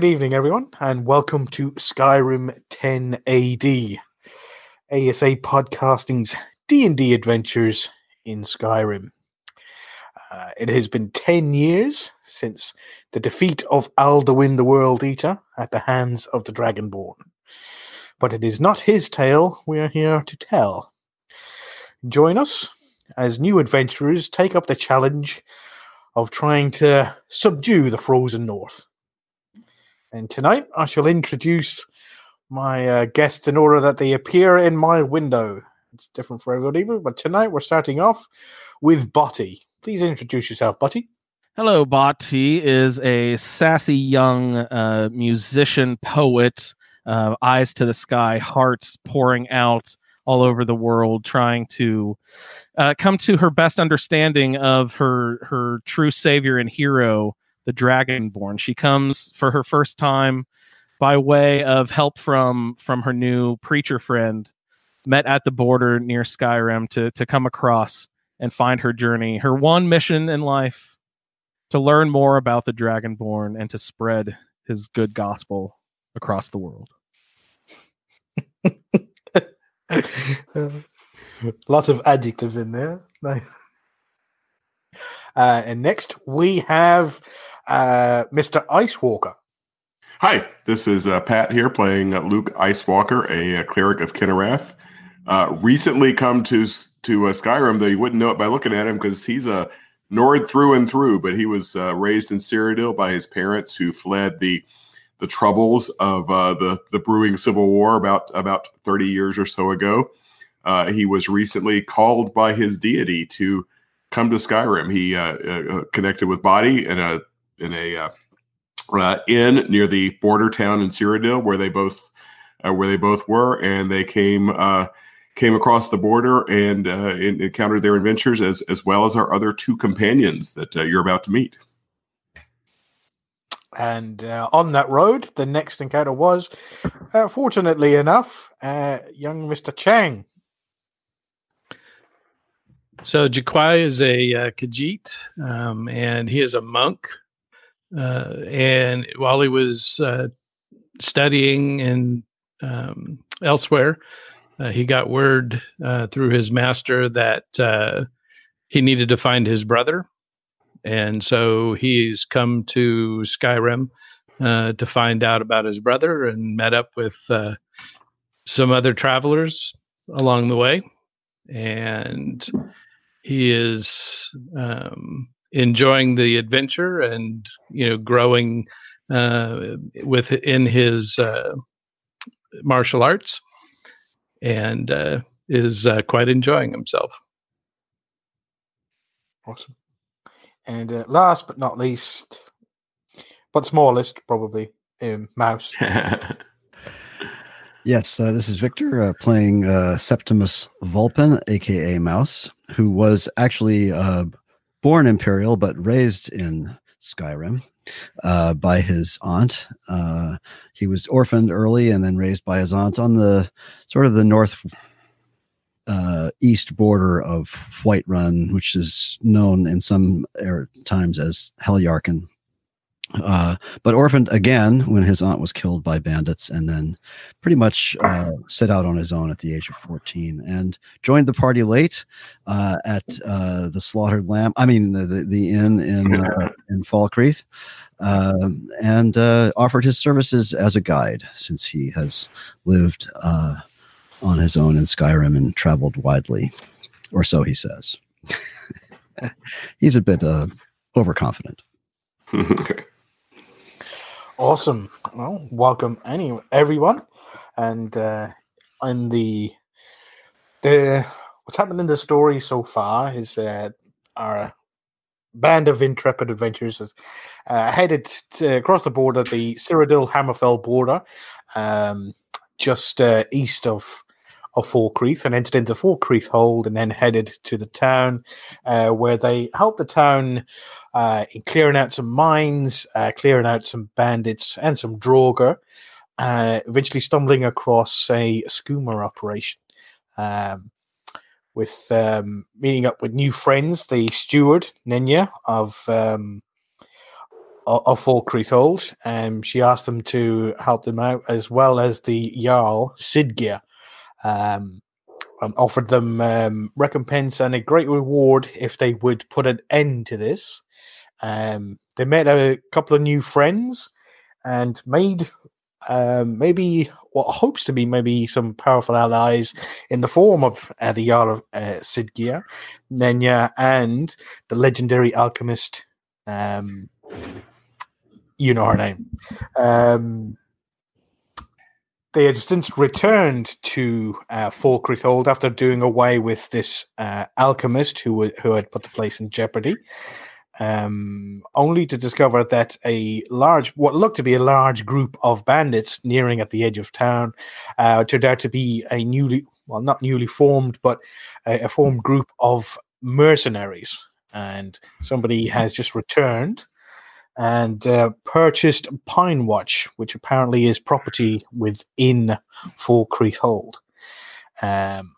good evening, everyone, and welcome to Skyrim 10 AD, ASA Podcasting's D&D adventures in Skyrim. Uh, it has been 10 years since the defeat of Alduin the World Eater at the hands of the Dragonborn. But it is not his tale we are here to tell. Join us as new adventurers take up the challenge of trying to subdue the frozen north. And tonight I shall introduce my uh, guests in order that they appear in my window. It's different for everybody, but tonight we're starting off with Botty. Please introduce yourself, Botty. Hello, Botty is a sassy young uh, musician, poet, uh, eyes to the sky, hearts pouring out all over the world, trying to uh, come to her best understanding of her her true savior and hero, the Dragonborn. She comes for her first time by way of help from from her new preacher friend, met at the border near Skyrim to to come across and find her journey. Her one mission in life to learn more about the Dragonborn and to spread his good gospel across the world. Lots of adjectives in there. Nice. Uh, and next we have uh, Mr. Ice Walker. Hi, this is uh, Pat here playing uh, Luke Icewalker, a, a cleric of Kynareth. Uh, recently come to to uh, Skyrim, though you wouldn't know it by looking at him because he's a Nord through and through. But he was uh, raised in Cyrodiil by his parents, who fled the the troubles of uh, the the brewing civil war about about thirty years or so ago. Uh, he was recently called by his deity to come to Skyrim. He uh, uh, connected with Body in a in a uh, uh, inn near the border town in Cyrodiil, where they both uh, where they both were, and they came came across the border and encountered their adventures as as well as our other two companions that you're about to meet. And on that road, the next encounter was, fortunately enough, young Mister Chang. So Jaquai is a uh, Khajiit, um, and he is a monk. Uh, and while he was uh, studying in um, elsewhere, uh, he got word uh, through his master that uh, he needed to find his brother, and so he's come to Skyrim to find out about his brother, and met up with some other travelers along the way, and he is um, enjoying the adventure and you know growing uh, within his uh, martial arts and uh, is uh, quite enjoying himself. Awesome. And uh, last but not least, but smallest probably, um, Mouse. Yes, uh, this is Victor uh, playing uh, Septimus Vulpin, aka Mouse, who was actually uh, born Imperial but raised in Skyrim uh, by his aunt. Uh, he was orphaned early and then raised by his aunt on the sort of the north east border of Whiterun, which is known in some er, times as Heljarchen. Uh, but orphaned again when his aunt was killed by bandits, and then pretty much uh, set out on his own at the age of 14 and joined the party late uh, at uh, the Slaughtered Lamb. I mean, the, the, inn in, uh, in Falkreath, um, and uh, offered his services as a guide since he has lived on his own in Skyrim and traveled widely, or so he says. He's a bit overconfident. Awesome. Well, welcome any everyone, and uh, in the the what's happened in the story so far is uh, our band of intrepid adventurers uh, headed to, across the border, the Cyrodiil Hammerfell border, um, just uh, east of of Falkreath and entered into Falkreath Hold and then headed to the town uh, where they helped the town uh, in clearing out some mines, uh, clearing out some bandits and some Draugr, uh, eventually stumbling across a skooma operation. Um, with um, meeting up with new friends, the steward Nenya of um, of, of Falkreath Hold. Um, she asked them to help them out, as well as the Jarl Siddgeir. Um, and offered them um, recompense and a great reward if they would put an end to this. Um, they met a couple of new friends and made um, maybe what hopes to be maybe some powerful allies in the form of uh, the Jarl of uh, Siddgeir, Nenya, and the legendary alchemist. Um, you know her name. Um, they had since returned to uh, Falkreath Hold after doing away with this uh, alchemist who who had put the place in jeopardy, um, only to discover that a large, what looked to be a large group of bandits nearing at the edge of town, uh, turned out to be a newly, well, not newly formed, but a, a formed group of mercenaries. And somebody has just returned and uh, purchased Pine Watch, which apparently is property within Falkreath Hold. Um,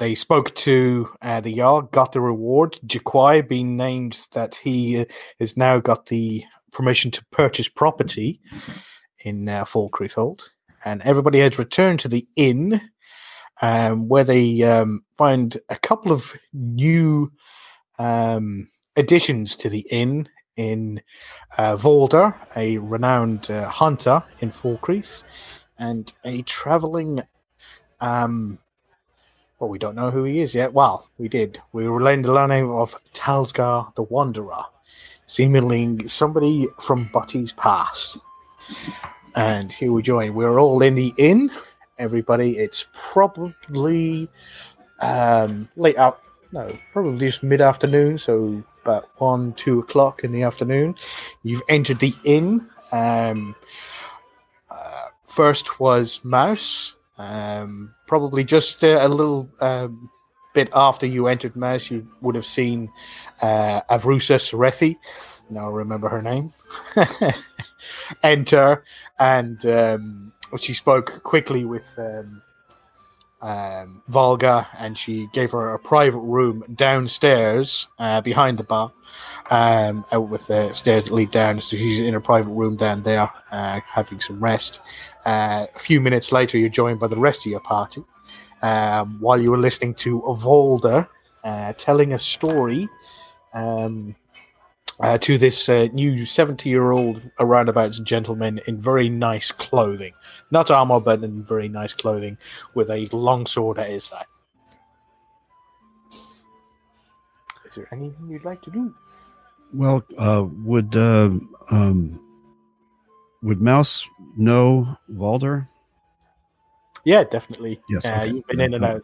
they spoke to uh, the Jarl, got the reward. Jaquai being named that he uh, has now got the permission to purchase property in uh, Hold, And everybody has returned to the inn um, where they um, find a couple of new um, additions to the inn in uh, a renowned uh, hunter in Falkreath, and a traveling. Um, well, we don't know who he is yet. Well, we did. We learning the name of Talsgar the Wanderer, seemingly somebody from Butty's past. And here we join. We're all in the inn. Everybody, it's probably um, late out. No, probably just mid afternoon. So about one, two o'clock in the afternoon. You've entered the inn. Um, uh, first was Mouse. Um, probably just uh, a little um, bit after you entered Mouse, you would have seen uh, Avrusa Sarethi. Now remember her name. Enter, and um, she spoke quickly with um, um, Volga, and she gave her a private room downstairs uh, behind the bar, um, out with the stairs that lead down. So she's in a private room down there, uh, having some rest. Uh, a few minutes later, you're joined by the rest of your party. Um, while you were listening to Volda uh, telling a story um, uh, to this uh, new 70 year old roundabouts gentleman in very nice clothing. Not armor, but in very nice clothing with a long sword at his side. Is there anything you'd like to do? Well, uh, would uh, um, would Mouse know Walder? Yeah, definitely. Yes, Uh, okay. You've been in and out.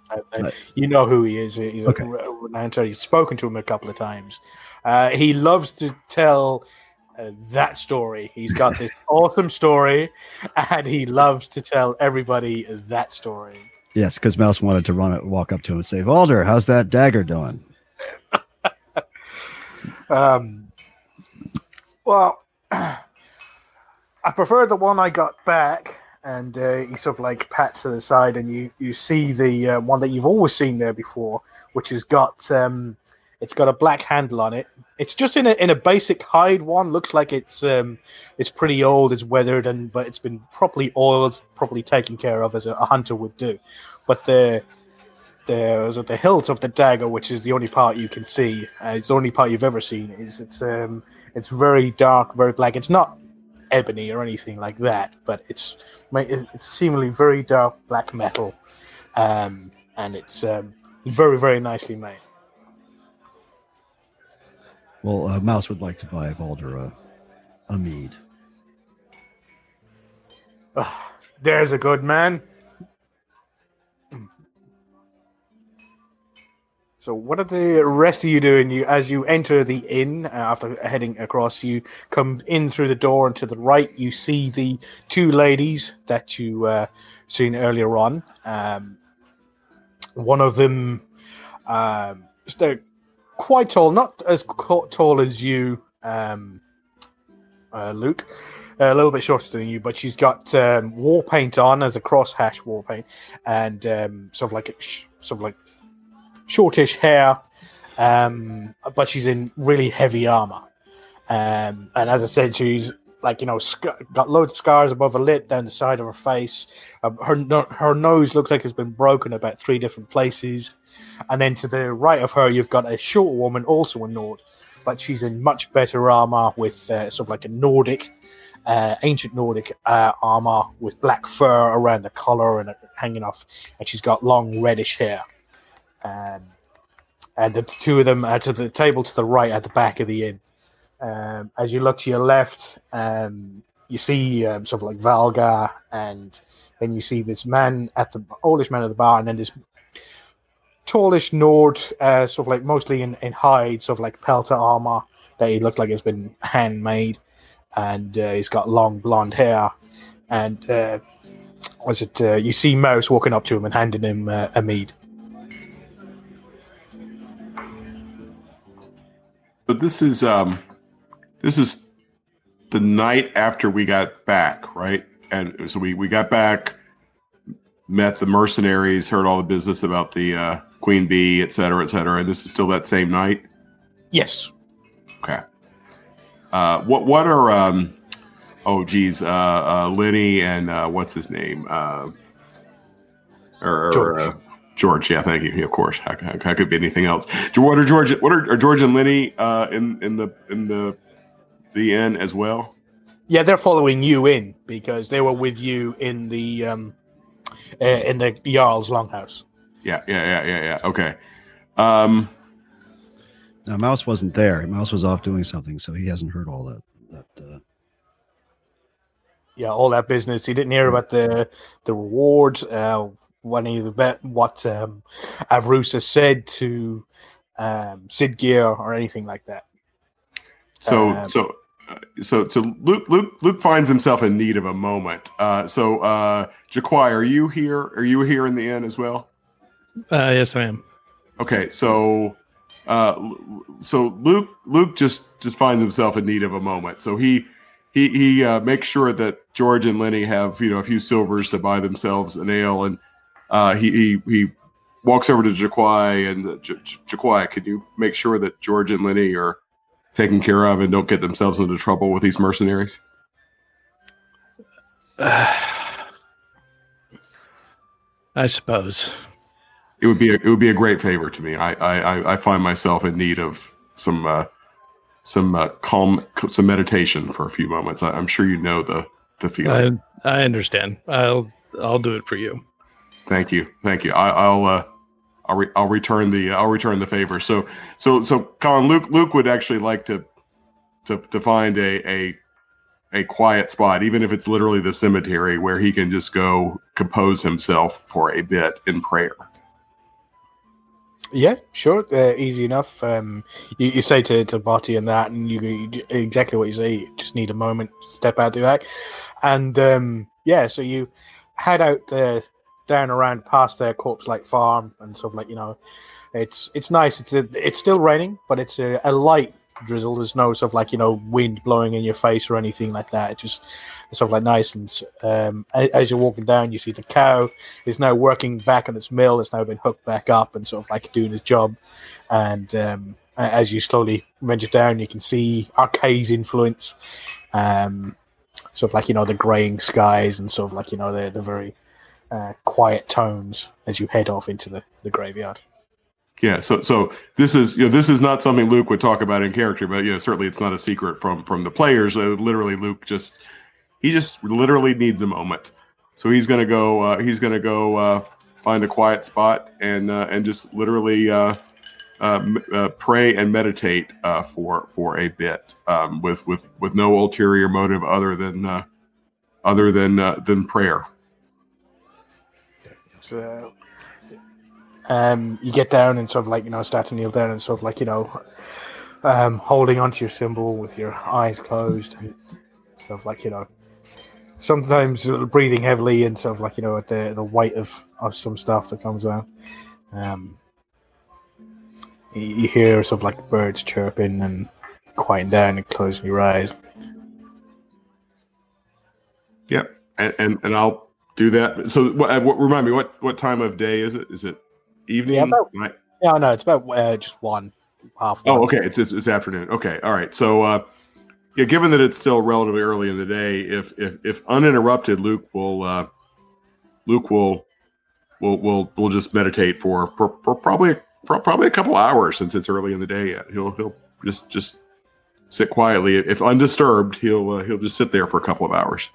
You know who he is. He's Okay. a re- renowned. You've spoken to him a couple of times. Uh, he loves to tell uh, that story. He's got this awesome story, and he loves to tell everybody that story. Yes, because Mouse wanted to run it, walk up to him and say, "Walder, how's that dagger doing?" Um, well, I prefer the one I got back, and uh, he sort of like pats to the side, and you you see the uh, one that you've always seen there before, which has got um, it's got a black handle on it. It's just in a in a basic hide one. Looks like it's um, it's pretty old, it's weathered, and but it's been properly oiled, properly taken care of as a, a hunter would do. But the the the hilt of the dagger, which is the only part you can see. Uh, it's the only part you've ever seen. Is it's um it's very dark, very black. It's not ebony or anything like that, but it's it's seemingly very dark black metal, um, and it's um, very very nicely made. Well, uh, Mouse would like to buy Walder a, a mead. There's a good man. So, what are the rest of you doing? You, as you enter the inn uh, after heading across, you come in through the door, and to the right, you see the two ladies that you uh, seen earlier on. Um, one of them, um, they're quite tall, not as tall as you, um, uh, Luke, a little bit shorter than you, but she's got um, war paint on as a cross hash war paint, and um, sort of like sort of like shortish hair, um, but she's in really heavy armor. Um, and as I said, she's like you know sc- got loads of scars above her lip, down the side of her face. Uh, her no- her nose looks like it's been broken about three different places. And then to the right of her, you've got a short woman, also a Nord, but she's in much better armor with uh, sort of like a Nordic, uh, ancient Nordic uh, armor with black fur around the collar and it hanging off, and she's got long reddish hair. Um, and the two of them are to the table to the right at the back of the inn. Um, as you look to your left, um, you see um, sort of like Valgar, and then you see this man at the oldish man at the bar, and then this tallish Nord, uh, sort of like mostly in, in hide, sort of like pelter armor that he looked like it's been handmade, and uh, he's got long blonde hair. And uh, was it? Uh, you see Mouse walking up to him and handing him uh, a mead. But this is um, this is the night after we got back, right? And so we we got back, met the mercenaries, heard all the business about the uh, Queen Bee, et cetera, et cetera. And this is still that same night. Yes. Okay. Uh, what what are um, oh geez, uh, uh, Lenny and uh, what's his name? Uh, or, or, George. Uh, George, yeah, thank you. Yeah, of course, how, how, how could it be anything else? What are George? What are, are George and Lenny uh, in in the in the the end as well? Yeah, they're following you in because they were with you in the um, uh, in the Jarl's longhouse. Yeah, yeah, yeah, yeah, yeah. Okay. Um, Now, Mouse wasn't there. Mouse was off doing something, so he hasn't heard all that. That uh, Yeah, all that business. He didn't hear about the the rewards. Uh, when he bet what um, Avrusa said to um, Siddgeir or anything like that. So Um, so uh, so so Luke Luke Luke finds himself in need of a moment. Uh, so uh, Jaquai, are you here? Are you here in the inn as well? Uh, yes, I am. Okay, so uh, so Luke Luke just just finds himself in need of a moment. So he he he uh, makes sure that George and Lenny have you know a few silvers to buy themselves an ale, and uh, he he he walks over to Jaquai and uh, J- Jaquai, could you make sure that George and Lenny are taken care of and don't get themselves into trouble with these mercenaries? I suppose. It would be a, it would be a great favor to me. I I, I- I find myself in need of some uh, some uh, calm some meditation for a few moments. I, I'm sure you know the the feeling. I, I understand. I'll I'll do it for you. Thank you, thank you. I, I'll uh, I'll re- I'll return the I'll return the favor. So so so Colin Luke Luke would actually like to to to find a a a quiet spot, even if it's literally the cemetery, where he can just go compose himself for a bit in prayer. Yeah, sure, uh, easy enough. Um, you, you say to to Barty and that, and you, you exactly what you say. You just need a moment, step out the back, and um, yeah. So you head out uh, down around past their corpse like farm and stuff like you know. It's it's nice. It's a, it's still raining, but it's a, a light drizzle. There's no sort of like you know wind blowing in your face or anything like that. It's just it's sort of like nice. And um, as you're walking down, you see the cow is now working back on its mill. It's now been hooked back up and sort of like doing his job. And um, as you slowly venture down, you can see Arkay's influence. Um, sort of like you know the graying skies and sort of like you know the the very uh, quiet tones as you head off into the, the graveyard. Yeah, so so this is you know this is not something Luke would talk about in character, but you know certainly it's not a secret from from the players. Uh, literally, Luke just he just literally needs a moment, so he's gonna go uh, he's gonna go uh, find a quiet spot and uh, and just literally uh, uh, uh, pray and meditate uh, for for a bit um, with with with no ulterior motive other than uh, other than uh, than prayer. So, um, you get down and sort of like you know start to kneel down and sort of like you know, um, holding onto your symbol with your eyes closed and sort of like you know, sometimes breathing heavily and sort of like you know at the the weight of of some stuff that comes out. Um, you, you hear sort of like birds chirping and quieting down and closing your eyes. Yep, and and, and I'll do that. So, what, uh, what, remind me what what time of day is it? Is it evening? Yeah, about- night? Yeah, no, it's about uh, just one half. Oh, one. okay. It's, it's it's afternoon. Okay, all right. So uh, yeah, given that it's still relatively early in the day, if if if uninterrupted, Luke will uh, Luke will will will will just meditate for for, for probably for probably a couple hours since it's early in the day yet. He'll he'll just just sit quietly if undisturbed. He'll uh, he'll just sit there for a couple of hours.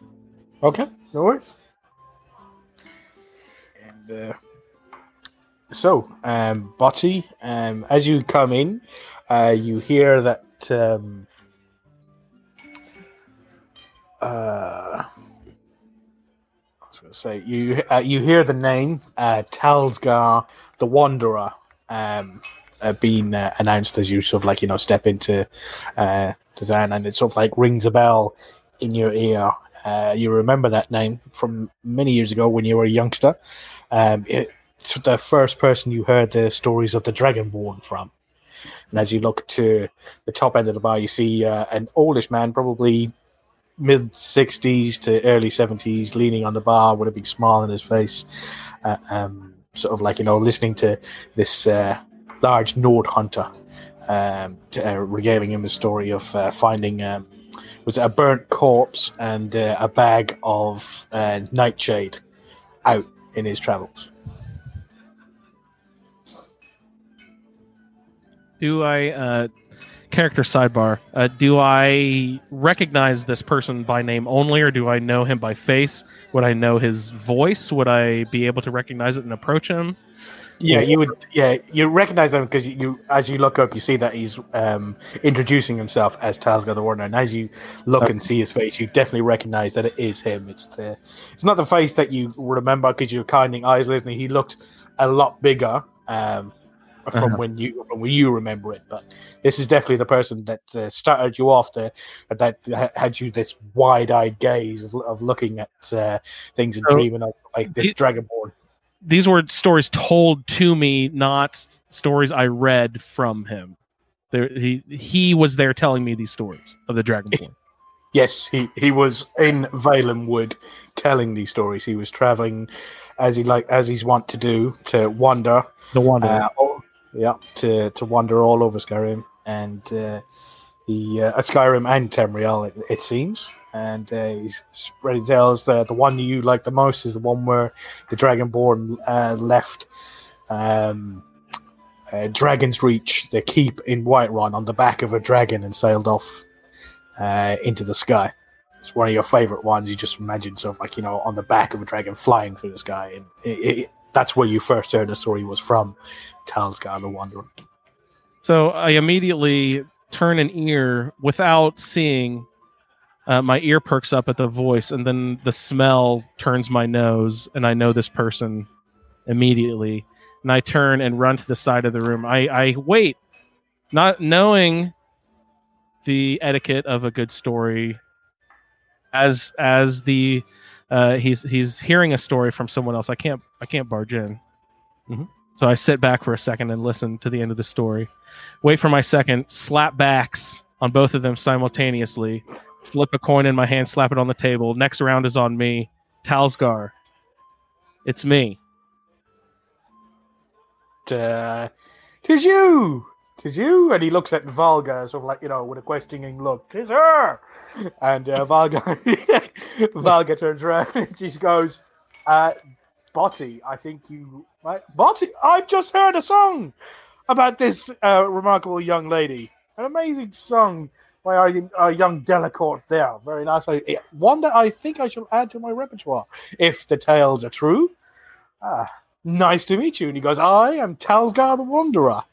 Okay, no worries. Uh, so, um, Botty, um, as you come in, uh, you hear that. Um, uh, I was going to say you uh, you hear the name uh, Talsgar the Wanderer um, uh, being uh, announced as you sort of like you know step into uh, town, and it sort of like rings a bell in your ear. Uh, you remember that name from many years ago when you were a youngster. Um, it's the first person you heard the stories of the Dragonborn from. And as you look to the top end of the bar, you see uh, an oldish man, probably mid 60s to early 70s, leaning on the bar with a big smile on his face, uh, um, sort of like, you know, listening to this uh, large Nord hunter um, to, uh, regaling him the story of uh, finding. Um, was a burnt corpse and uh, a bag of nightshade out in his travels? Do I uh, character sidebar? Uh, do I recognize this person by name only, or do I know him by face? Would I know his voice? Would I be able to recognize it and approach him? Yeah, you would. Yeah, you recognize them because you, as you look up, you see that he's um, introducing himself as Talsgar the Warner. And as you look Okay. and see his face, you definitely recognize that it is him. It's the, it's not the face that you remember because you're kinding eyes listening. He looked a lot bigger um, from Uh-huh. when you from when you remember it. But this is definitely the person that uh, started you off. The that ha- had you this wide-eyed gaze of, of looking at uh, things and So- dreaming of like this He- Dragonborn. These were stories told to me, not stories I read from him. There, he he was there telling me these stories of the Dragonborn. Yes, he, he was in Valenwood telling these stories. He was traveling as he like as he's wont to do to wander, the Wanderer. uh, yeah, to to wander all over Skyrim and uh, he uh, at Skyrim and Tamriel, it, it seems. And uh, he's spreading tales. The the one you like the most is the one where the Dragonborn uh, left um, uh, Dragon's Reach, the keep in Whiterun, on the back of a dragon and sailed off uh, into the sky. It's one of your favorite ones. You just imagine sort of like you know on the back of a dragon flying through the sky, and it, it, that's where you first heard the story was from. Talsgar the Wanderer. So I immediately turn an ear without seeing. Uh, my ear perks up at the voice, and then the smell turns my nose, and I know this person immediately. And I turn and run to the side of the room. I, I wait, not knowing the etiquette of a good story. As as the uh, he's he's hearing a story from someone else. I can't I can't barge in. So I sit back for a second and listen to the end of the story. Wait for my second, slap backs on both of them simultaneously. Flip a coin in my hand, slap it on the table. Next round is on me. Talsgar. It's me. Uh, Tis you! Tis you! And he looks at Valga, sort of like, you know, with a questioning look. Tis her! And uh, Valga, Valga turns around and she goes, uh, Botty, I think you. Botty, I've just heard a song about this uh, remarkable young lady. An amazing song by our, our young Delacourt there. Very nice. I, one that I think I shall add to my repertoire if the tales are true. Ah, nice to meet you. And he goes, I am Talsgar the Wanderer.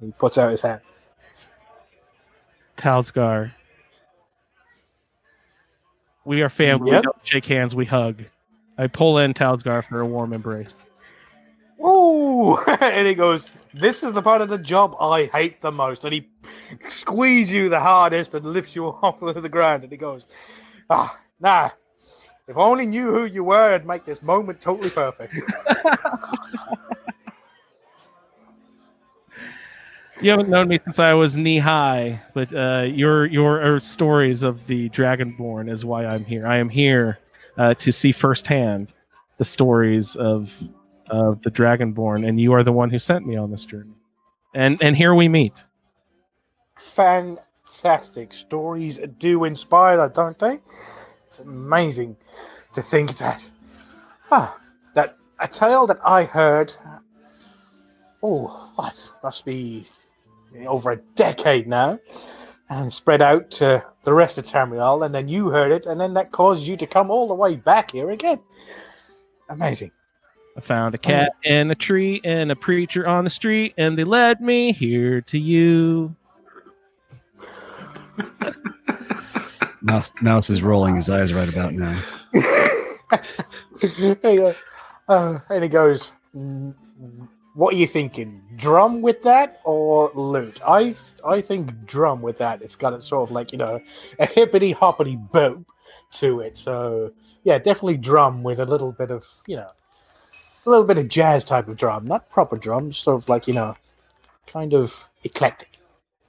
He puts out his hand. Talsgar. We are family. Yep. We don't shake hands. We hug. I pull in Talsgar for a warm embrace. Ooh! and he goes, This is the part of the job I hate the most. And he squeezes you the hardest and lifts you off of the ground. And he goes, Ah, nah. If I only knew who you were, I'd make this moment totally perfect. You haven't known me since I was knee high, but uh, your your uh, stories of the Dragonborn is why I'm here. I am here uh, to see firsthand the stories of of the Dragonborn, and you are the one who sent me on this journey. And and here we meet. fantastic. Stories do inspire don't they? It's amazing to think that ah, that a tale that I heard oh what must be over a decade now and spread out to the rest of Tamriel, and then you heard it, and then that caused you to come all the way back here again. Amazing. I found a cat and a tree and a preacher on the street, and they led me here to you. Mouse, Mouse is rolling his eyes right about now. There you go. Uh, and he goes, "Mm, "What are you thinking? Drum with that or lute? I I think drum with that. It's got a sort of like you know a hippity hoppity boop to it. So yeah, definitely drum with a little bit of you know a little bit of jazz type of drum, not proper drums, sort of like you know kind of eclectic.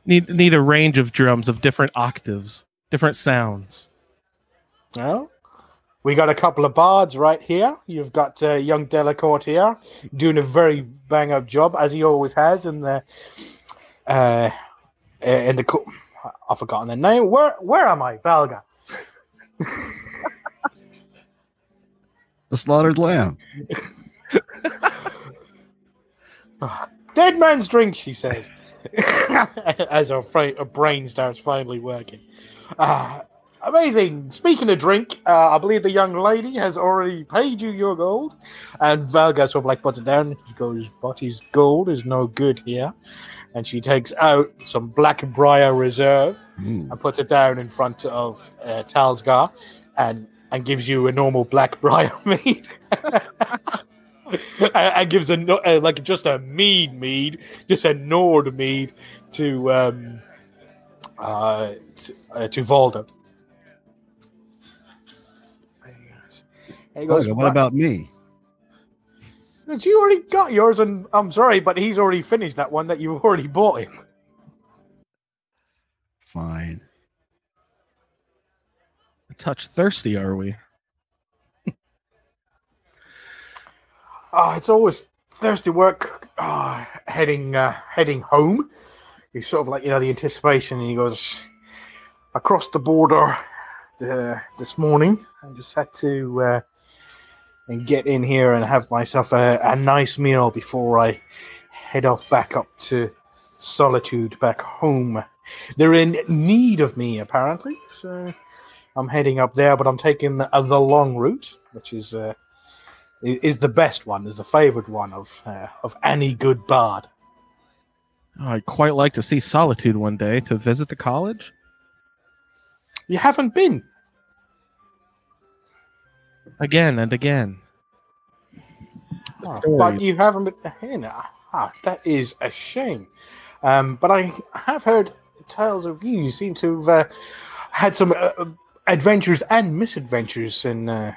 Need need a range of drums of different octaves, different sounds. Well, we got a couple of bards right here. You've got uh, young Delacorte here doing a very bang up job as he always has in the uh in the co- I've forgotten the name. Where where am I, Valga? The slaughtered lamb. Dead man's drink, she says, as her, fra- her brain starts finally working. Uh, amazing. Speaking of drink, uh, I believe the young lady has already paid you your gold. And Valga sort of like puts it down. She goes, Butty's gold is no good here. And she takes out some Black Briar Reserve Mm. and puts it down in front of uh, Talsgar and, and gives you a normal Black Briar mead. and, and gives a no- uh, like just a mead mead, just a Nord mead to um uh to, uh, to Valda. He goes, what about me? But you already got yours, and I'm sorry, but he's already finished that one that you've already bought him. Fine. A touch thirsty, are we? Oh, it's always thirsty work. Uh, heading uh, heading home. He's sort of like you know the anticipation. And he goes across the border uh, this morning. I just had to uh, and get in here and have myself a, a nice meal before I head off back up to Solitude back home. They're in need of me apparently, so I'm heading up there. But I'm taking the, the long route, which is. Uh, is the best one, is the favored one of uh, of any good bard. Oh, I'd quite like to see Solitude one day to visit the college. You haven't been. Again and again. Oh, but you haven't been. Now, ah, that is a shame. Um, but I have heard tales of you. You seem to have uh, had some uh, uh, adventures and misadventures in uh,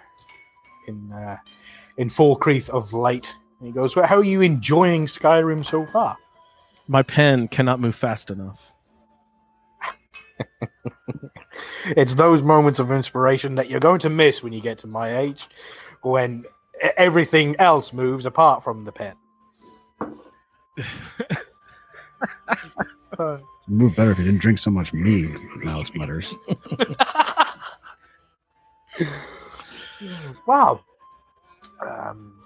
in in Falkreath of light. And he goes, well, "How are you enjoying Skyrim so far?" My pen cannot move fast enough. it's those moments of inspiration that you're going to miss when you get to my age, when everything else moves apart from the pen. Uh, Move better if you didn't drink so much mead, Mouse mutters. wow. Um,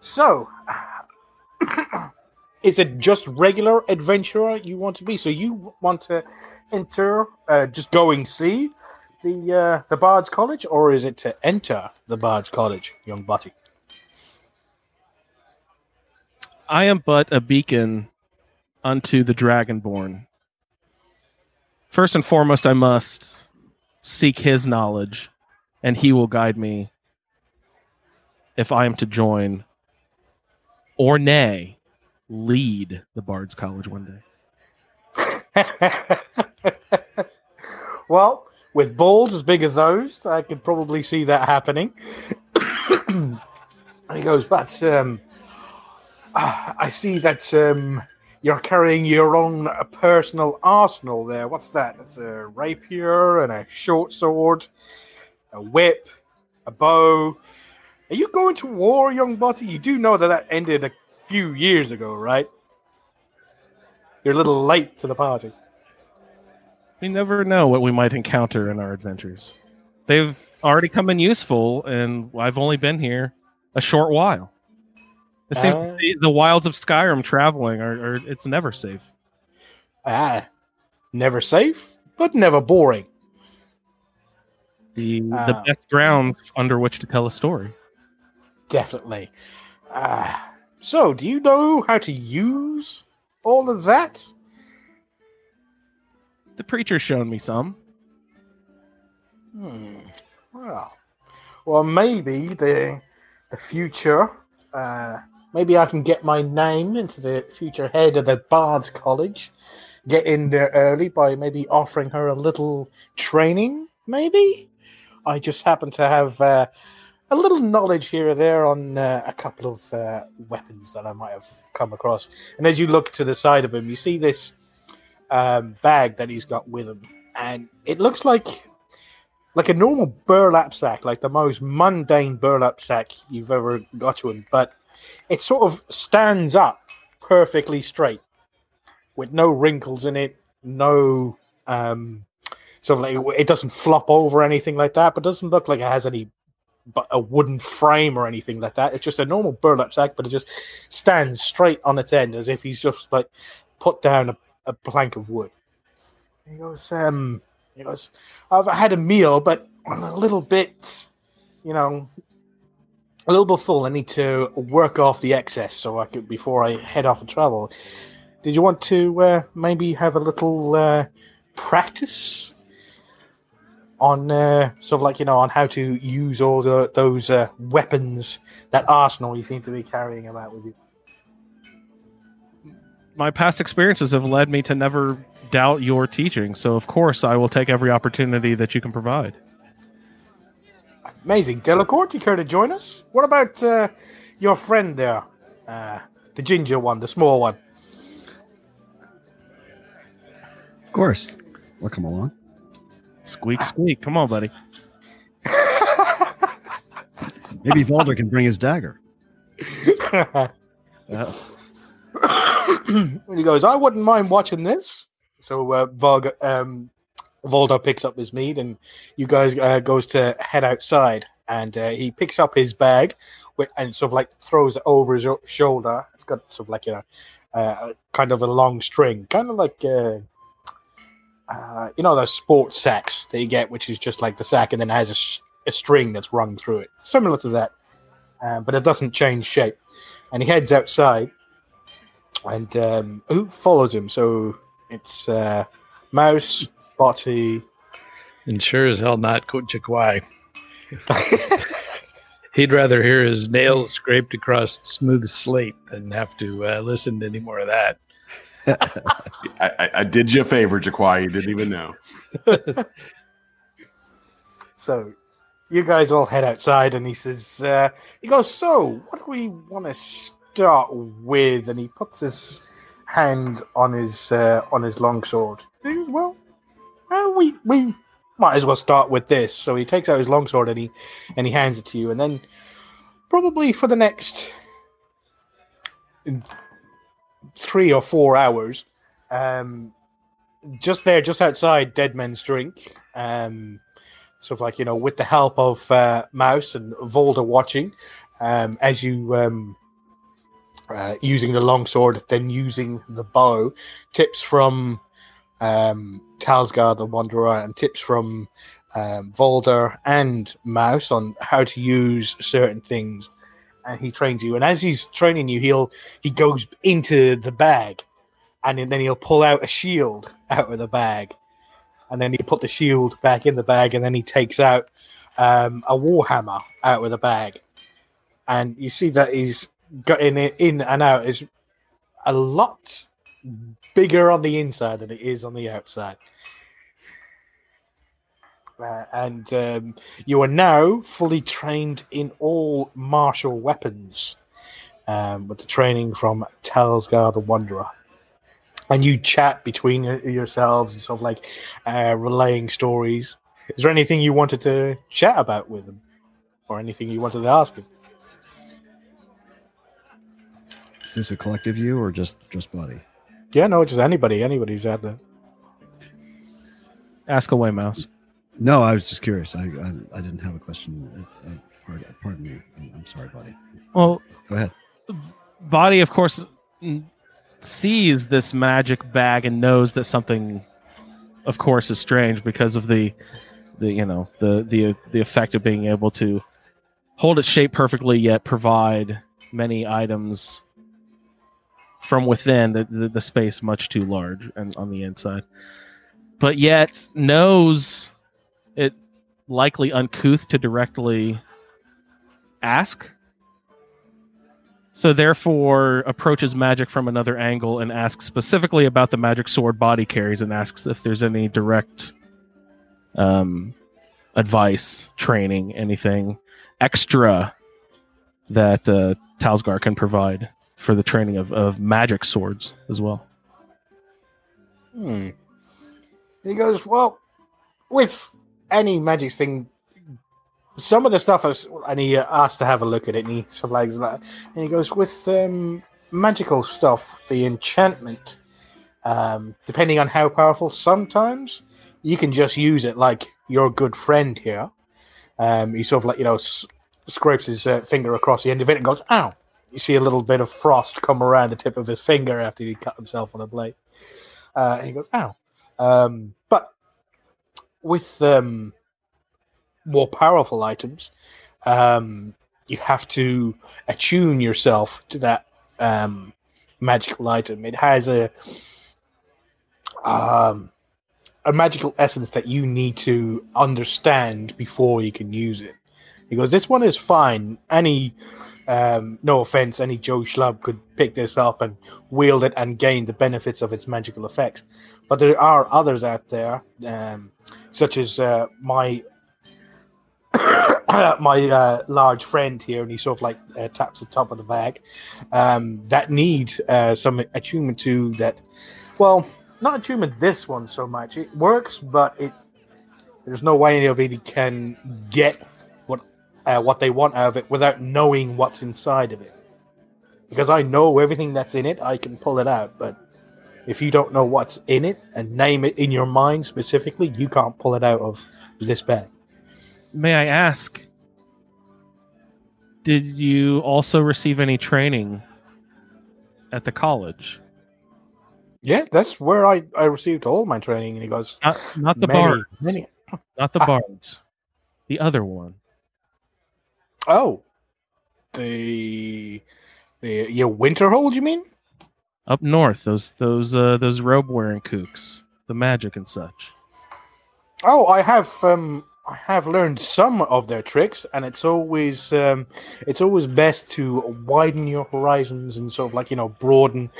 so, is it just regular adventurer you want to be? So you want to enter, uh, just going see the uh, the Bard's College, or is it to enter the Bard's College, young Butty? I am but a beacon unto the Dragonborn. First and foremost, I must seek his knowledge, and he will guide me if I am to join or nay, lead the Bard's College one day. well, with balls as big as those, I could probably see that happening. he goes, but um, I see that um, you're carrying your own personal arsenal there. What's that? That's a rapier and a short sword, a whip, a bow. Are you going to war, young Butty? You do know that that ended a few years ago, right? You're a little late to the party. We never know what we might encounter in our adventures. They've already come in useful, and I've only been here a short while. It seems Uh. the, the wilds of Skyrim traveling are, are it's never safe. Ah, never safe, but never boring. The Ah. the best grounds under which to tell a story. Definitely. Ah, so, do you know how to use all of that? The preacher's shown me some. Hmm. Well, well, maybe the the future. Uh, maybe I can get my name into the future head of the Bards College. Get in there early by maybe offering her a little training. Maybe I just happen to have uh, a little knowledge here or there on uh, a couple of uh, weapons that I might have come across. And as you look to the side of him, you see this um, bag that he's got with him, and it looks like like a normal burlap sack, like the most mundane burlap sack you've ever got to him, but it sort of stands up perfectly straight with no wrinkles in it, no um sort of like it doesn't flop over anything like that, but doesn't look like it has any but a wooden frame or anything like that. It's just a normal burlap sack, but it just stands straight on its end as if he's just like put down a, a plank of wood. He goes, um, he goes, I've had a meal, but I'm a little bit, you know, a little bit full. I need to work off the excess so I could before I head off and travel. Did you want to uh, maybe have a little uh, practice on uh, sort of like you know on how to use all the, those uh, weapons that arsenal you seem to be carrying about with you? My past experiences have led me to never doubt your teaching, so of course I will take every opportunity that you can provide. Amazing, Delacourt. You care to join us? What about uh, your friend there, uh, the ginger one, the small one? Of course. I'll come along. Squeak, squeak. Come on, buddy. Maybe Valder can bring his dagger. Uh, he goes, I wouldn't mind watching this. So uh, Volga, um, Volda picks up his mead, and you guys uh, goes to head outside, and uh, he picks up his bag, wi- and sort of like throws it over his o- shoulder. It's got sort of like you know, uh, kind of a long string, kind of like uh, you know those sports sacks that you get, which is just like the sack, and then has a, sh- a string that's run through it, similar to that, uh, but it doesn't change shape. And he heads outside, and um, who follows him? So it's uh, Mouse, Botty. And sure as hell not Jaquai. He'd rather hear his nails scraped across smooth slate than have to uh, listen to any more of that. I, I, did you a favor, Jaquai. You didn't even know. So you guys all head outside, and he says, uh, he goes, So, what do we want to start with? And he puts his hand on his uh, on his longsword. Well, uh, we we might as well start with this. So he takes out his longsword and he and he hands it to you, and then probably for the next three or four hours, um, just there, just outside Dead Men's Drink, um, sort of like you know, with the help of uh, Mouse and Volda watching, um, as you um, uh, using the longsword, then using the bow. Tips from um, Talsgar the Wanderer, and tips from um, Volder and Mouse on how to use certain things. And he trains you, and as he's training you, he'll he goes into the bag, and then he'll pull out a shield out of the bag, and then he put the shield back in the bag, and then he takes out um, a warhammer out of the bag, and you see that he's getting it in and out. Is a lot bigger on the inside than it is on the outside. Uh, and um, you are now fully trained in all martial weapons um, with the training from Talsgar the Wanderer and you chat between yourselves and sort of like uh, relaying stories. Is there anything you wanted to chat about with him, or anything you wanted to ask him? Is this a collective you or just just Buddy? Yeah, no, just anybody, anybody who's out there. Ask away, mouse. No, I was just curious. I I, I didn't have a question. Uh, uh, pardon, pardon me. I'm, I'm sorry, buddy. Well, Go ahead. body, of course, sees this magic bag and knows that something, of course, is strange because of the, the you know the the the effect of being able to hold its shape perfectly yet provide many items from within the, the, the space much too large and on the inside but yet knows it likely uncouth to directly ask so therefore approaches magic from another angle and asks specifically about the magic sword body carries and asks if there's any direct um, advice, training, anything extra that uh, Talsgar can provide for the training of, of magic swords as well. Hmm. He goes, well, with any magic thing, some of the stuff is, and he asked to have a look at it, and he sort of like that, and he goes with um, magical stuff, the enchantment. Um, depending on how powerful, sometimes you can just use it like your good friend here. Um, he sort of like you know s- scrapes his uh, finger across the end of it and goes, "Ow!" You see a little bit of frost come around the tip of his finger after he cut himself on the blade. Uh, and he goes, "Ow!" Um, but with um, more powerful items, um, you have to attune yourself to that um, magical item. It has a um, a magical essence that you need to understand before you can use it. Because this one is fine. Any, um, no offense, any Joe Schlub could pick this up and wield it and gain the benefits of its magical effects. But there are others out there, um, such as uh, my my uh, large friend here, and he sort of like uh, taps the top of the bag, um, that need uh, some attunement to that. Well, not attunement this one so much. It works, but it there's no way anybody can get uh, what they want out of it without knowing what's inside of it. Because I know everything that's in it, I can pull it out. But if you don't know what's in it and name it in your mind specifically, you can't pull it out of this bag. May I ask, did you also receive any training at the college? Yeah, that's where I, I received all my training. And he goes, Not, not the many, bar, many. not the bards, the other one. Oh, the the your Winterhold, you mean? up north those those uh those robe wearing kooks the magic and such Oh, I have um I have learned some of their tricks, and it's always um it's always best to widen your horizons and sort of like you know broaden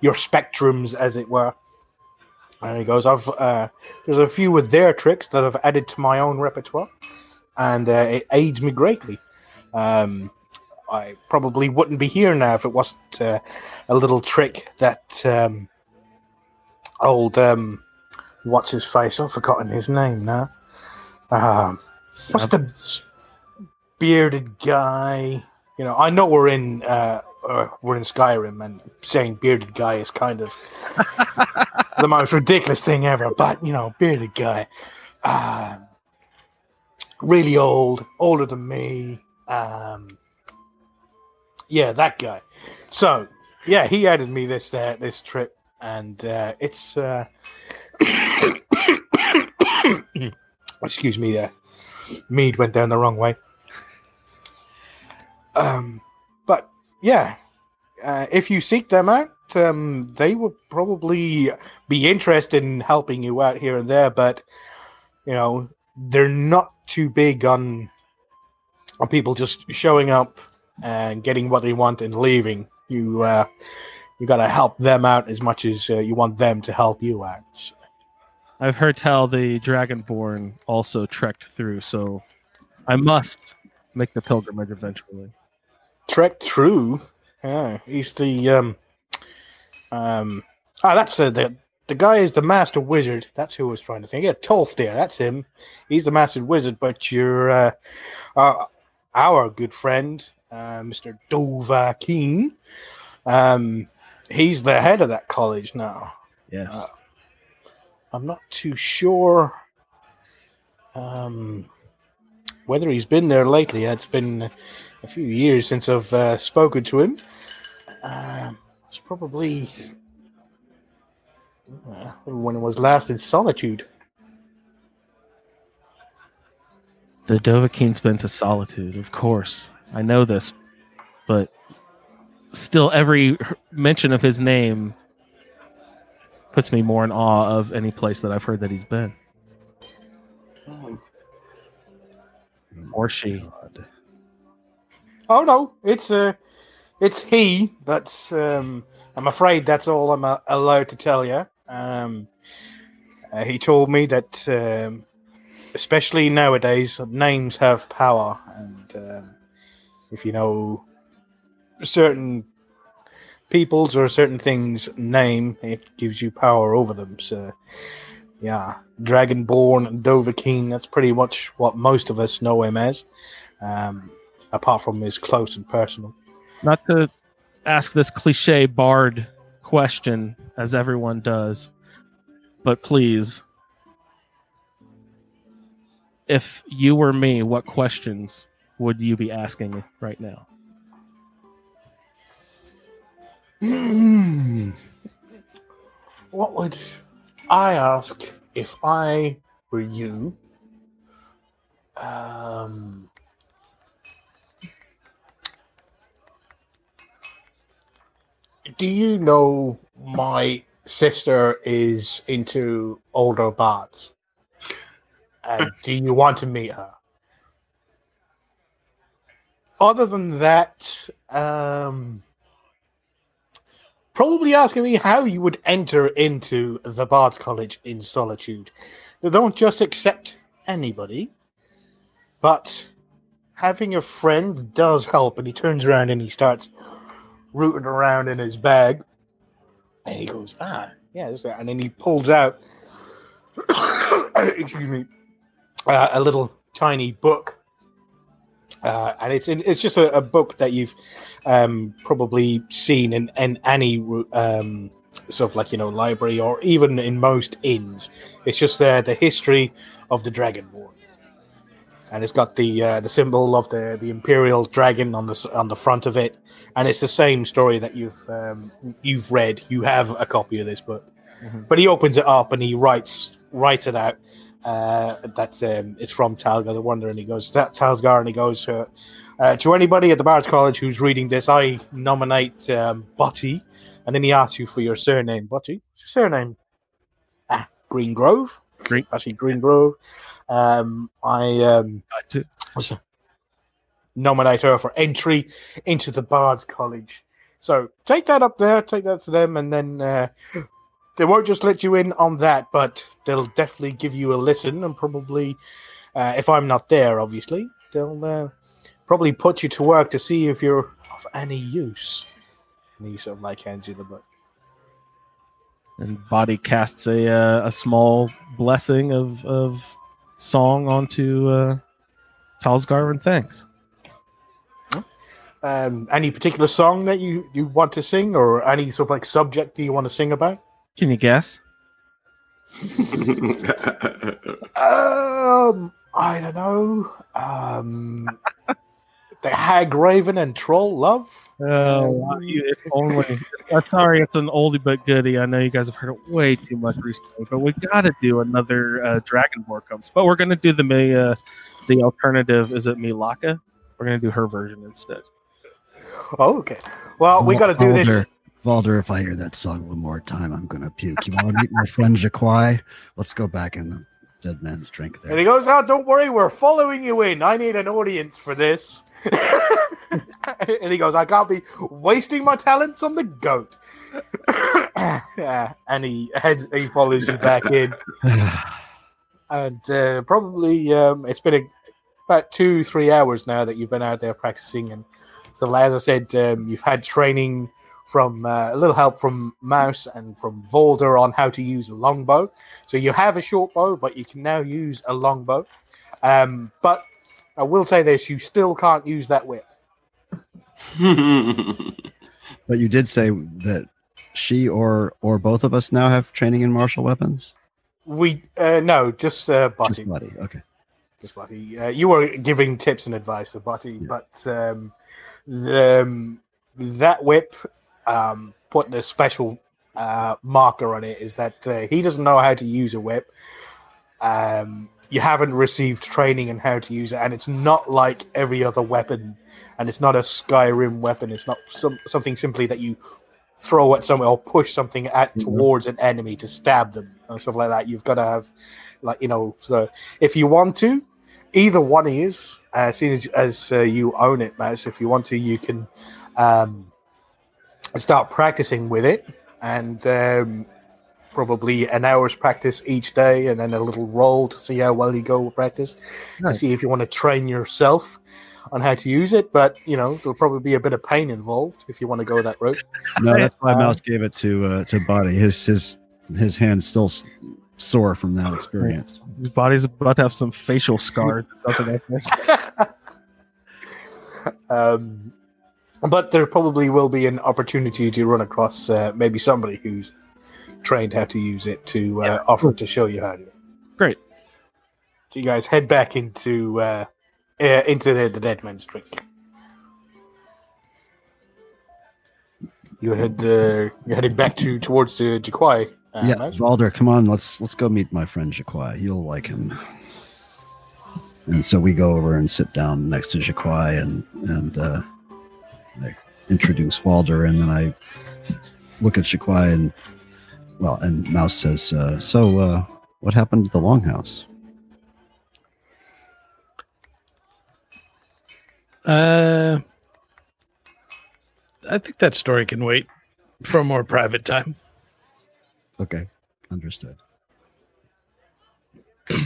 your spectrums, as it were. And he goes, I've uh, there's a few with their tricks that I've added to my own repertoire, and uh, it aids me greatly. Um, I probably wouldn't be here now if it wasn't uh, a little trick that um, old um, what's his face? I've forgotten his name now. Um, what's the bearded guy? You know, I know we're in uh, uh, we're in Skyrim, and saying bearded guy is kind of the most ridiculous thing ever. But you know, bearded guy, um, really old, older than me. Um, yeah, that guy. So yeah, he added me this uh, this trip, and uh, it's. Uh, excuse me, there. Mead went down the wrong way. Um, but yeah, uh, if you seek them out, um, they will probably be interested in helping you out here and there. But you know, they're not too big on on people just showing up and getting what they want and leaving. You uh, you got to help them out as much as uh, you want them to help you out. i've heard tell the dragonborn also trekked through so i must make the pilgrimage eventually Trek through. Yeah, he's the um um ah that's uh, the the guy is the master wizard. That's who I was trying to think. Yeah, Tolfdir, that's him. He's the master wizard, but you're uh, uh our good friend, uh, Mr. Dovahkiin. Um he's the head of that college now. yes I'm not too sure Um, whether he's been there lately, it's been a few years since I've uh, spoken to him. Um, it's probably uh, when it was last in solitude. The Dovahkiin's been to solitude, of course. I know this, but still, every mention of his name puts me more in awe of any place that I've heard that he's been. Or she. God. Oh no, it's uh, it's he. That's um, I'm afraid that's all I'm uh, allowed to tell you. Um, uh, he told me that, um, especially nowadays, names have power, and um, if you know certain people's or certain things' name, it gives you power over them. So, yeah, Dragonborn Dovahkiin. That's pretty much what most of us know him as. Um, apart from his close and personal. Not to ask this cliche bard question as everyone does, but please, if you were me, what questions would you be asking right now? Hmm. What would I ask if I were you? Um, do you know my sister is into older bards? And do you want to meet her? Other than that, um, probably asking me how you would enter into the Bard's College in Solitude. They don't just accept anybody, but having a friend does help. And he turns around and he starts rooting around in his bag. And he goes, ah, yeah, this is it." and then he pulls out, excuse me, uh, a little tiny book. Uh, and it's in, it's just a, a book that you've um, probably seen in, in any um, sort of like you know library or even in most inns. It's just uh, the history of the Dragonborn, and it's got the uh, the symbol of the, the imperial dragon on the on the front of it, and it's the same story that you've um, you've read. You have a copy of this book, Mhm. but he opens it up and he writes writes it out. Uh, that's um, it's from Talsgar the Wonder, and he goes that Talsgar, and he goes uh, uh, to anybody at the Bards College who's reading this. I nominate um, Butty, and then he asks you for your surname. Butty, what's your surname? Ah, Green Grove. Green- actually Green Grove. Um, I um, I nominate her for entry into the Bards College. So take that up there, take that to them, and then uh, they won't just let you in on that, but they'll definitely give you a listen, and probably, uh, if I'm not there, obviously, they'll uh, probably put you to work to see if you're of any use. And he sort of like hands you the book. And Body casts a uh, a small blessing of of song onto uh, Talsgar and thanks. Um, any particular song that you, you want to sing, or any sort of like subject that you want to sing about? Can you guess? Um, I don't know. Um, the Hag Raven and Troll Love. Oh, wow, if only. I'm sorry, it's an oldie but goodie. I know you guys have heard it way too much recently, but we got to do another uh, Dragonborn comes. But we're gonna do the Mi- uh, the alternative. Is it Milaka? We're gonna do her version instead. Oh, okay. Well, we got to do this. Valder, if I hear that song one more time, I'm gonna puke. You want to meet my friend Jaquai? Let's go back in the dead man's drink there. And he goes, "Oh, don't worry, we're following you in. I need an audience for this." and he goes, "I can't be wasting my talents on the goat." yeah, and he heads, he follows you back in. and uh, probably um, it's been a, about two three hours now that you've been out there practicing and so as i said um, you've had training from uh, a little help from mouse and from Valder on how to use a longbow so you have a short bow but you can now use a longbow um, but i will say this you still can't use that whip but you did say that she or or both of us now have training in martial weapons. we uh, no just uh, Just Butty. Buddy. Okay. practice, Buddy. Uh, you were giving tips and advice to Buddy, Yeah. but um, the, um, that whip, um, putting a special uh, marker on it is that uh, he doesn't know how to use a whip. Um, you haven't received training in how to use it, and it's not like every other weapon, and it's not a Skyrim weapon. It's not some, something simply that you throw at someone or push something at Mhm. towards an enemy to stab them and stuff like that. You've got to have, like you know, so if you want to, either one is as soon as, as uh, you own it, Mouse. If you want to, you can um, start practicing with it, and um, probably an hour's practice each day, and then a little roll to see how well you go with practice, to see if you want to train yourself on how to use it. But you know, there'll probably be a bit of pain involved if you want to go that route. No, that's why Uh, Mouse gave it to uh, to body His his his hand's still sore from that experience. His body's about to have some facial scars. or Something I think. um, but there probably will be an opportunity to run across uh, maybe somebody who's trained how to use it to uh, offer to show you how to. Great. So you guys head back into uh, uh, into the, the Dead Man's Drink. You head uh, you're heading back to towards the Jaquai. Uh, yeah, Mouse? Valder, come on, let's let's go meet my friend Jaquai. You'll like him. And so we go over and sit down next to Jaquai and and uh, I introduce Valder, and then I look at Jaquai and well, and Mouse says, uh, "So, uh, what happened to the Longhouse?" Uh, I think that story can wait for a more private time. Okay, understood.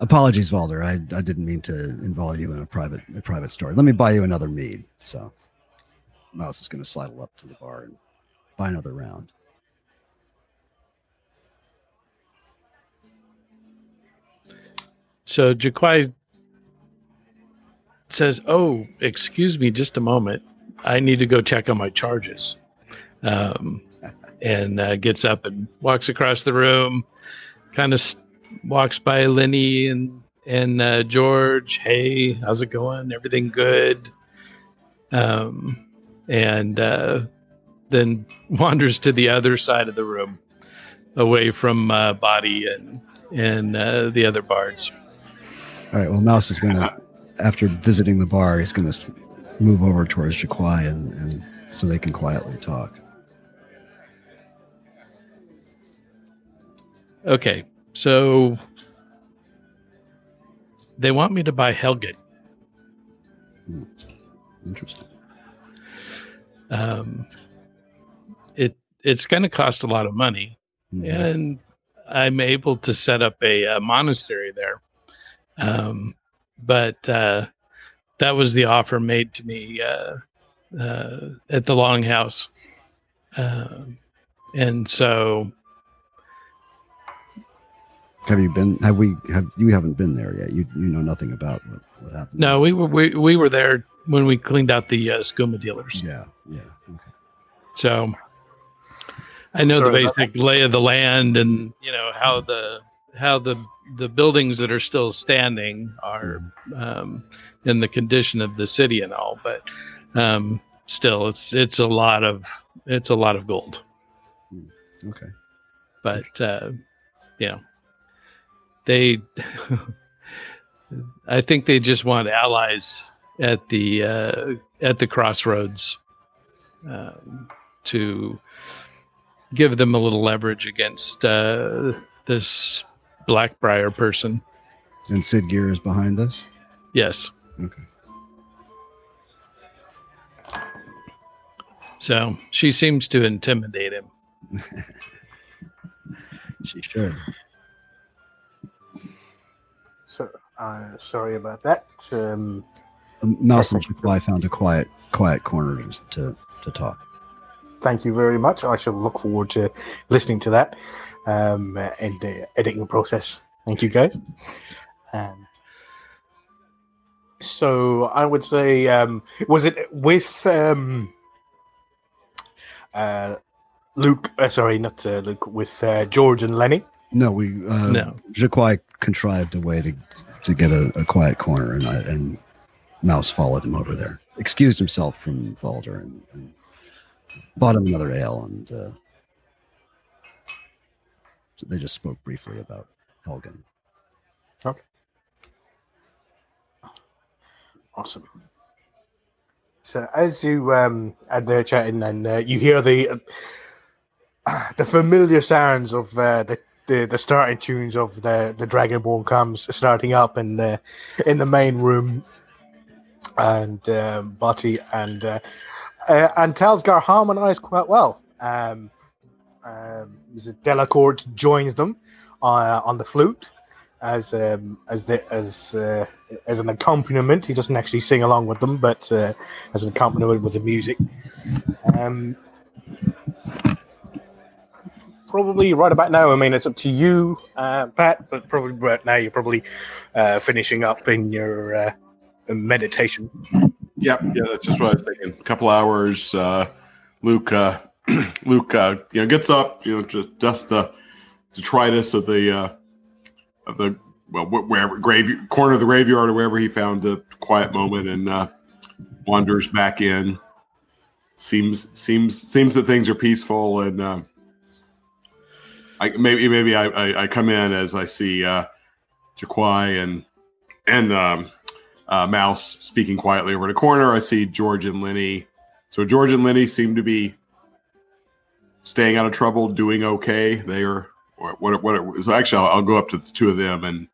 Apologies, Valder. I, I didn't mean to involve you in a private a private story. Let me buy you another mead. So, Mouse is going to sidle up to the bar and buy another round. So Jaquai says, "Oh, excuse me, just a moment. I need to go check on my charges." Um, and uh, gets up and walks across the room, kind of s- walks by Lenny and and uh, George. Hey, how's it going? Everything good? Um, and uh, then wanders to the other side of the room, away from uh, Body and and uh, the other bards. All right. Well, Mouse is going to, after visiting the bar, he's going to move over towards Jaquai and, and so they can quietly talk. Okay, so they want me to buy Helgen. Interesting. Um, it it's going to cost a lot of money, Mhm. and I'm able to set up a, uh monastery there. Um, but uh, that was the offer made to me uh, uh, at the Longhouse, um, and so Have you been? Have we? Have you haven't been there yet? You you know nothing about what, what happened. no, we were we, we were there when we cleaned out the uh, skooma dealers. Yeah. Yeah. Okay. So I know the Sorry about basic lay of the land and you know how the how the the buildings that are still standing are um, in the condition of the city and all, but um, still it's it's a lot of it's a lot of gold. Okay. But uh, you know they I think they just want allies at the uh, at the crossroads um, to give them a little leverage against uh, this Blackbriar person. And Siddgeir is behind this. Yes. Okay. So she seems to intimidate him. She sure. So, uh, sorry about that. Um, Um, Mouse and Jaquai found a quiet quiet corner to to talk. thank you very much. I shall look forward to listening to that um, and the editing process. Thank you, guys. Um, so I would say, um, was it with um, uh, Luke? Uh, sorry, not uh, Luke. With uh, George and Lenny. No, we uh, No. Jaquai contrived a way to to get a, a quiet corner, and I, and Mouse followed him over there, excused himself from Valder, and, and bought him another ale, and uh, they just spoke briefly about Helgen. Okay. Awesome. So as you um, are there chatting, and uh, you hear the uh, the familiar sounds of uh, the, the the starting tunes of the the Dragonborn comes starting up in the in the main room, and um, and uh, uh, and Talsgar harmonize quite well. Um, um, Delacourt joins them uh, on the flute as um, as the as uh, as an accompaniment. He doesn't actually sing along with them, but uh, as an accompaniment with the music. Um, probably right about now. I mean, it's up to you, uh, Pat, but probably right now you're probably uh, finishing up in your uh, meditation. Yep, yeah, that's just what I was thinking. A couple hours. Uh, Luke, uh, Luke, uh, you know, gets up, you know, just dusts the detritus of the uh, of the well, wherever grave corner of the graveyard or wherever he found a quiet moment, and uh, wanders back in. Seems seems seems that things are peaceful, and uh, I maybe maybe I, I, I come in as I see uh, Jaquai and and um, uh, Mouse speaking quietly over the corner. I see George and Lenny. So George and Lenny seem to be staying out of trouble, doing okay. They are what what, what so actually I'll, I'll, go up to the two of them and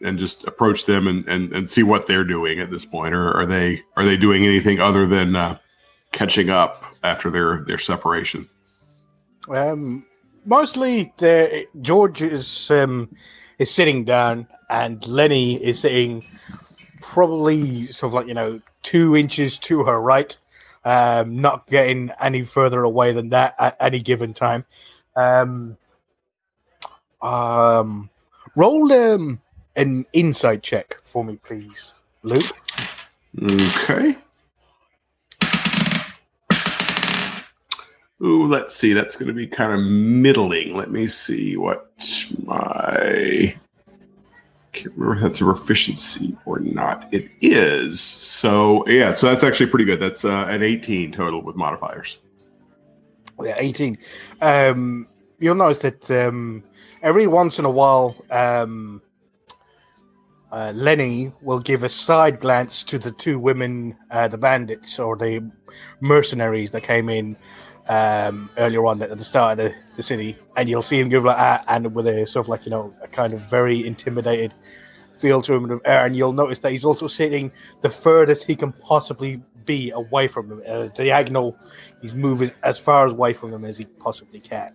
and just approach them and, and, and see what they're doing at this point or are they are they doing anything other than uh, catching up after their their separation um mostly the george is um is sitting down and lenny is sitting probably sort of like you know two inches to her right um not getting any further away than that at any given time um um, roll um, an insight check for me, please, Luke. Okay. Ooh, let's see. That's going to be kind of middling. Let me see what my. Can't remember if that's a proficiency or not. It is. So yeah, so that's actually pretty good. That's uh, an 18 total with modifiers. Yeah, 18. Um, you'll notice that um, every once in a while, um, uh, Lenny will give a side glance to the two women, uh, the bandits or the mercenaries that came in um, earlier on at the start of the, the city, and you'll see him give like ah, and with a sort of like you know a kind of very intimidated feel to him, and you'll notice that he's also sitting the furthest he can possibly be away from them, uh, diagonal. He's moving as far away from them as he possibly can.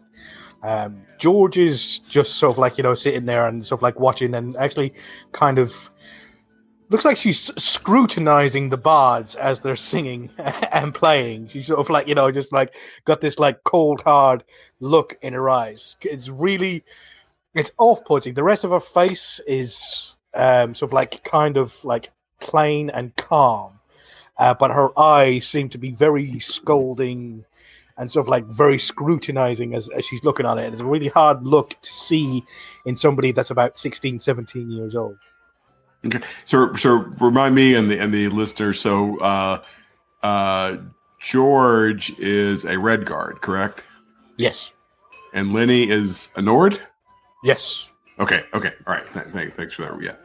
Um, George is just sort of like you know sitting there and sort of like watching and actually kind of looks like she's scrutinizing the bards as they're singing and playing. She's sort of like you know just like got this like cold hard look in her eyes. It's really it's off putting. The rest of her face is um, sort of like kind of like plain and calm, uh, but her eyes seem to be very scolding and sort of like very scrutinizing as, as she's looking at it. It's a really hard look to see in somebody that's about 16, 17 years old. Okay. So, so remind me and the, and the listener. So, uh, uh, George is a Redguard, correct? Yes. And Lenny is a Nord? Yes. Okay. Okay. All right. Thanks. Thanks for that. Yeah.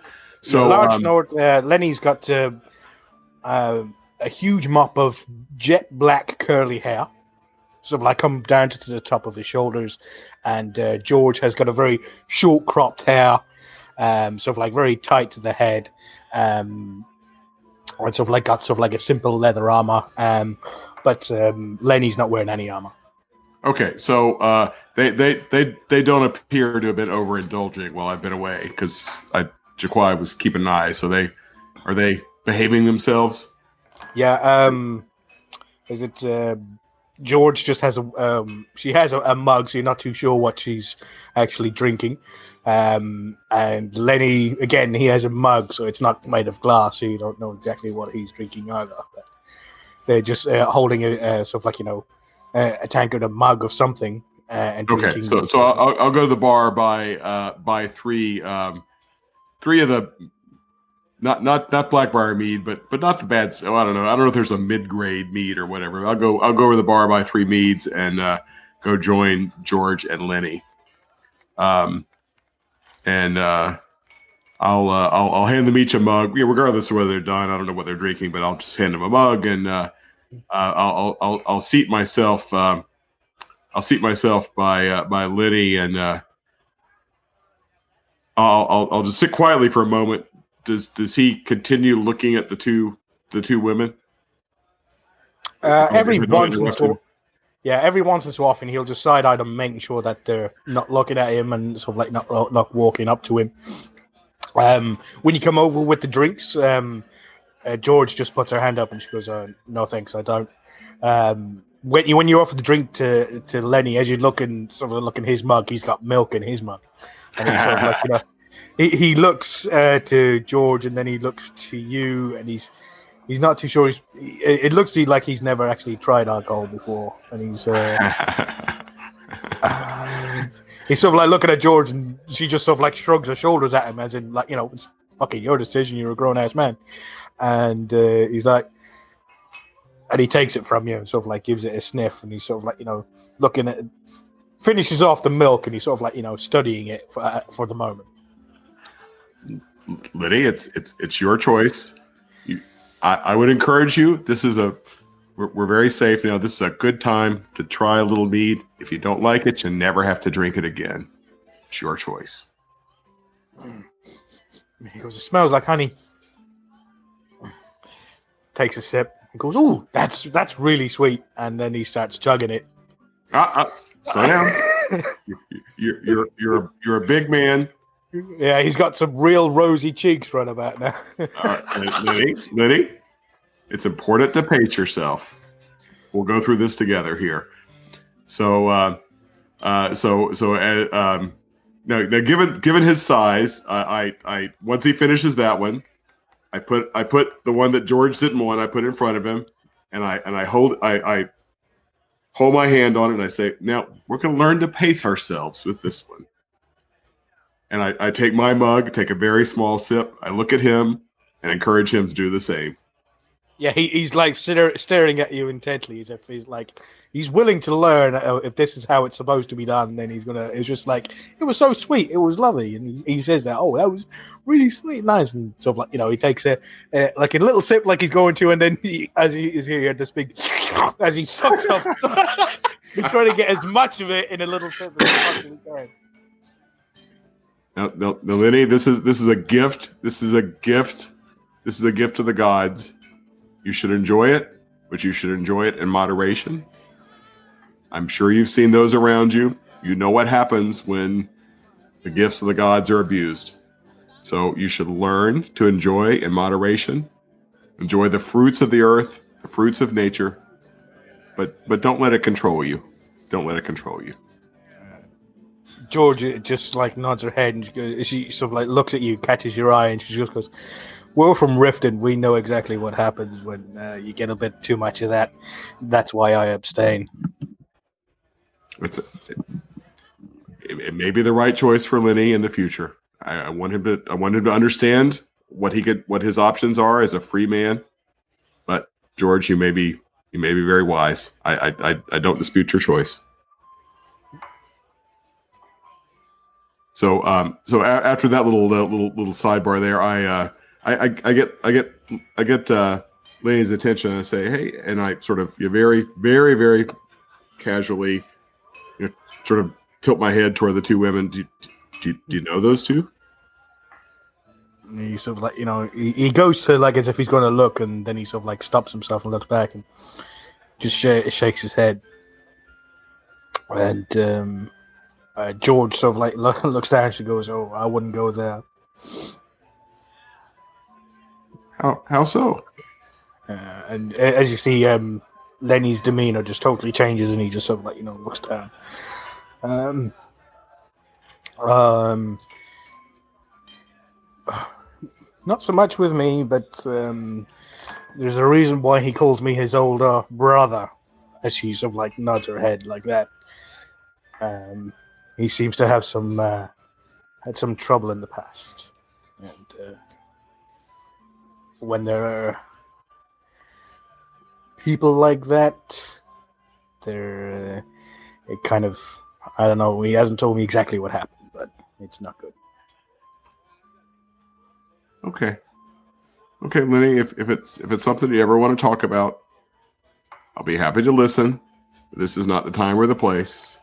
So, large um, Nord, uh, Lenny's got, uh, uh, a huge mop of jet black curly hair sort of like come down to the top of his shoulders, and uh, George has got a very short cropped hair, um, sort of like very tight to the head, um, and sort of like got sort of like a simple leather armor. Um, but um, Lenny's not wearing any armor. Okay, so uh, they they they they don't appear to have been overindulging while I've been away because I Jaquai was keeping an eye. So they are they behaving themselves? Yeah. Um, is it? Uh, George just has a um, she has a, a, mug, so you're not too sure what she's actually drinking. Um, and Lenny again, he has a mug, so it's not made of glass, so you don't know exactly what he's drinking either. But they're just uh, holding a, sort of like you know a, a tankard, a mug of something, uh, and okay. So so I'll, I'll go to the bar by uh, buy three um, three of the not not not Blackbriar mead, but but not the bad. Oh, I don't know. I don't know if there's a mid grade mead or whatever. I'll go I'll go over the bar buy three meads and uh, go join George and Lenny. Um, and uh, I'll, uh, I'll I'll hand them each a mug. Yeah, regardless of whether they're done, I don't know what they're drinking, but I'll just hand them a mug and uh, uh, I'll, I'll I'll seat myself. Um, I'll seat myself by uh, by Lenny and uh, I'll, I'll I'll just sit quietly for a moment. Does does he continue looking at the two the two women? Uh, every once in so, yeah, every once in so often he'll just side eye them, making sure that they're not looking at him and sort of like not not walking up to him. Um, when you come over with the drinks, um, uh, George just puts her hand up and she goes, uh, "No thanks, I don't." Um, when you when you offer the drink to to Lenny, as you look in sort of look in his mug, he's got milk in his mug, and he's sort of like you know, he he looks uh, to George and then he looks to you, and he's he's not too sure. He's it, it looks like he's never actually tried alcohol before, and he's. Uh, uh, he's sort of like looking at George, and she just sort of like shrugs her shoulders at him, as in like you know, it's fucking your decision. You're a grown ass man, and uh, he's like, and he takes it from you and sort of like gives it a sniff, and he's sort of like you know looking at, finishes off the milk, and he's sort of like you know studying it for uh, for the moment. Liddy, it's it's it's your choice. You, I, I would encourage you. This is a we're, we're very safe now. This is a good time to try a little mead. If you don't like it, you never have to drink it again. It's your choice. He goes, "It smells like honey." Takes a sip. He goes, "Ooh, that's that's really sweet," and then he starts chugging it. Uh, uh, slow down. you're, you're you're you're a, you're a big man. Yeah, he's got some real rosy cheeks right about now. All right, Liddy, Liddy, it's important to pace yourself. We'll go through this together here. So, uh, uh, so, so, uh, um, now, now, given given his size, I, I, I, once he finishes that one, I put, I put the one that George didn't want. I put in front of him, and I, and I hold, I, I hold my hand on it, and I say, now we're going to learn to pace ourselves with this one. And I, I take my mug, take a very small sip. I look at him and encourage him to do the same. yeah, he, he's like staring at you intently as if he's like he's willing to learn uh, if this is how it's supposed to be done. Then he's gonna. It's just like it was so sweet, it was lovely, and he, says that. Oh, that was really sweet, nice, and sort of like you know he takes a uh, like a little sip, like he's going to, and then he, as he is here, this big as he sucks up. he's trying to get as much of it in a little sip as he now, now, Lenny, this is this is a gift. This is a gift. This is a gift to the gods. You should enjoy it, but you should enjoy it in moderation. I'm sure you've seen those around you. You know what happens when the gifts of the gods are abused. So you should learn to enjoy in moderation. Enjoy the fruits of the earth, the fruits of nature, but but don't let it control you. Don't let it control you. George just like nods her head and she, goes, she sort of like looks at you, catches your eye, and she just goes, "We're from Riften. We know exactly what happens when uh, you get a bit too much of that. That's why I abstain." It's it, it may be the right choice for Lenny in the future. I, I want him to I want him to understand what he could what his options are as a free man. But George, you may be you may be very wise. I I I, I don't dispute your choice. So um so a- after that little uh, little little sidebar there, I uh I, I I get I get I get uh attention and I say, hey, and I sort of you very very very casually you know, sort of tilt my head toward the two women. Do, do, do you know those two? He sort of like you know he, he goes to like as if he's going to look, and then he sort of like stops himself and looks back and just sh- shakes his head. And um, uh, George sort of like lo- looks down and she goes, "Oh, I wouldn't go there." How how so? Uh, and as you see, um, Lenny's demeanor just totally changes, and he just sort of like you know looks down. Um, um, not so much with me, but um, there's a reason why he calls me his older brother, as she sort of like nods her head like that. Um, he seems to have some uh, had some trouble in the past. and uh, when there are people like that, there uh, it kind of I don't know. He hasn't told me exactly what happened, but it's not good. Okay. Okay, Lenny, if, if it's if it's something you ever want to talk about, I'll be happy to listen. This is not the time or the place.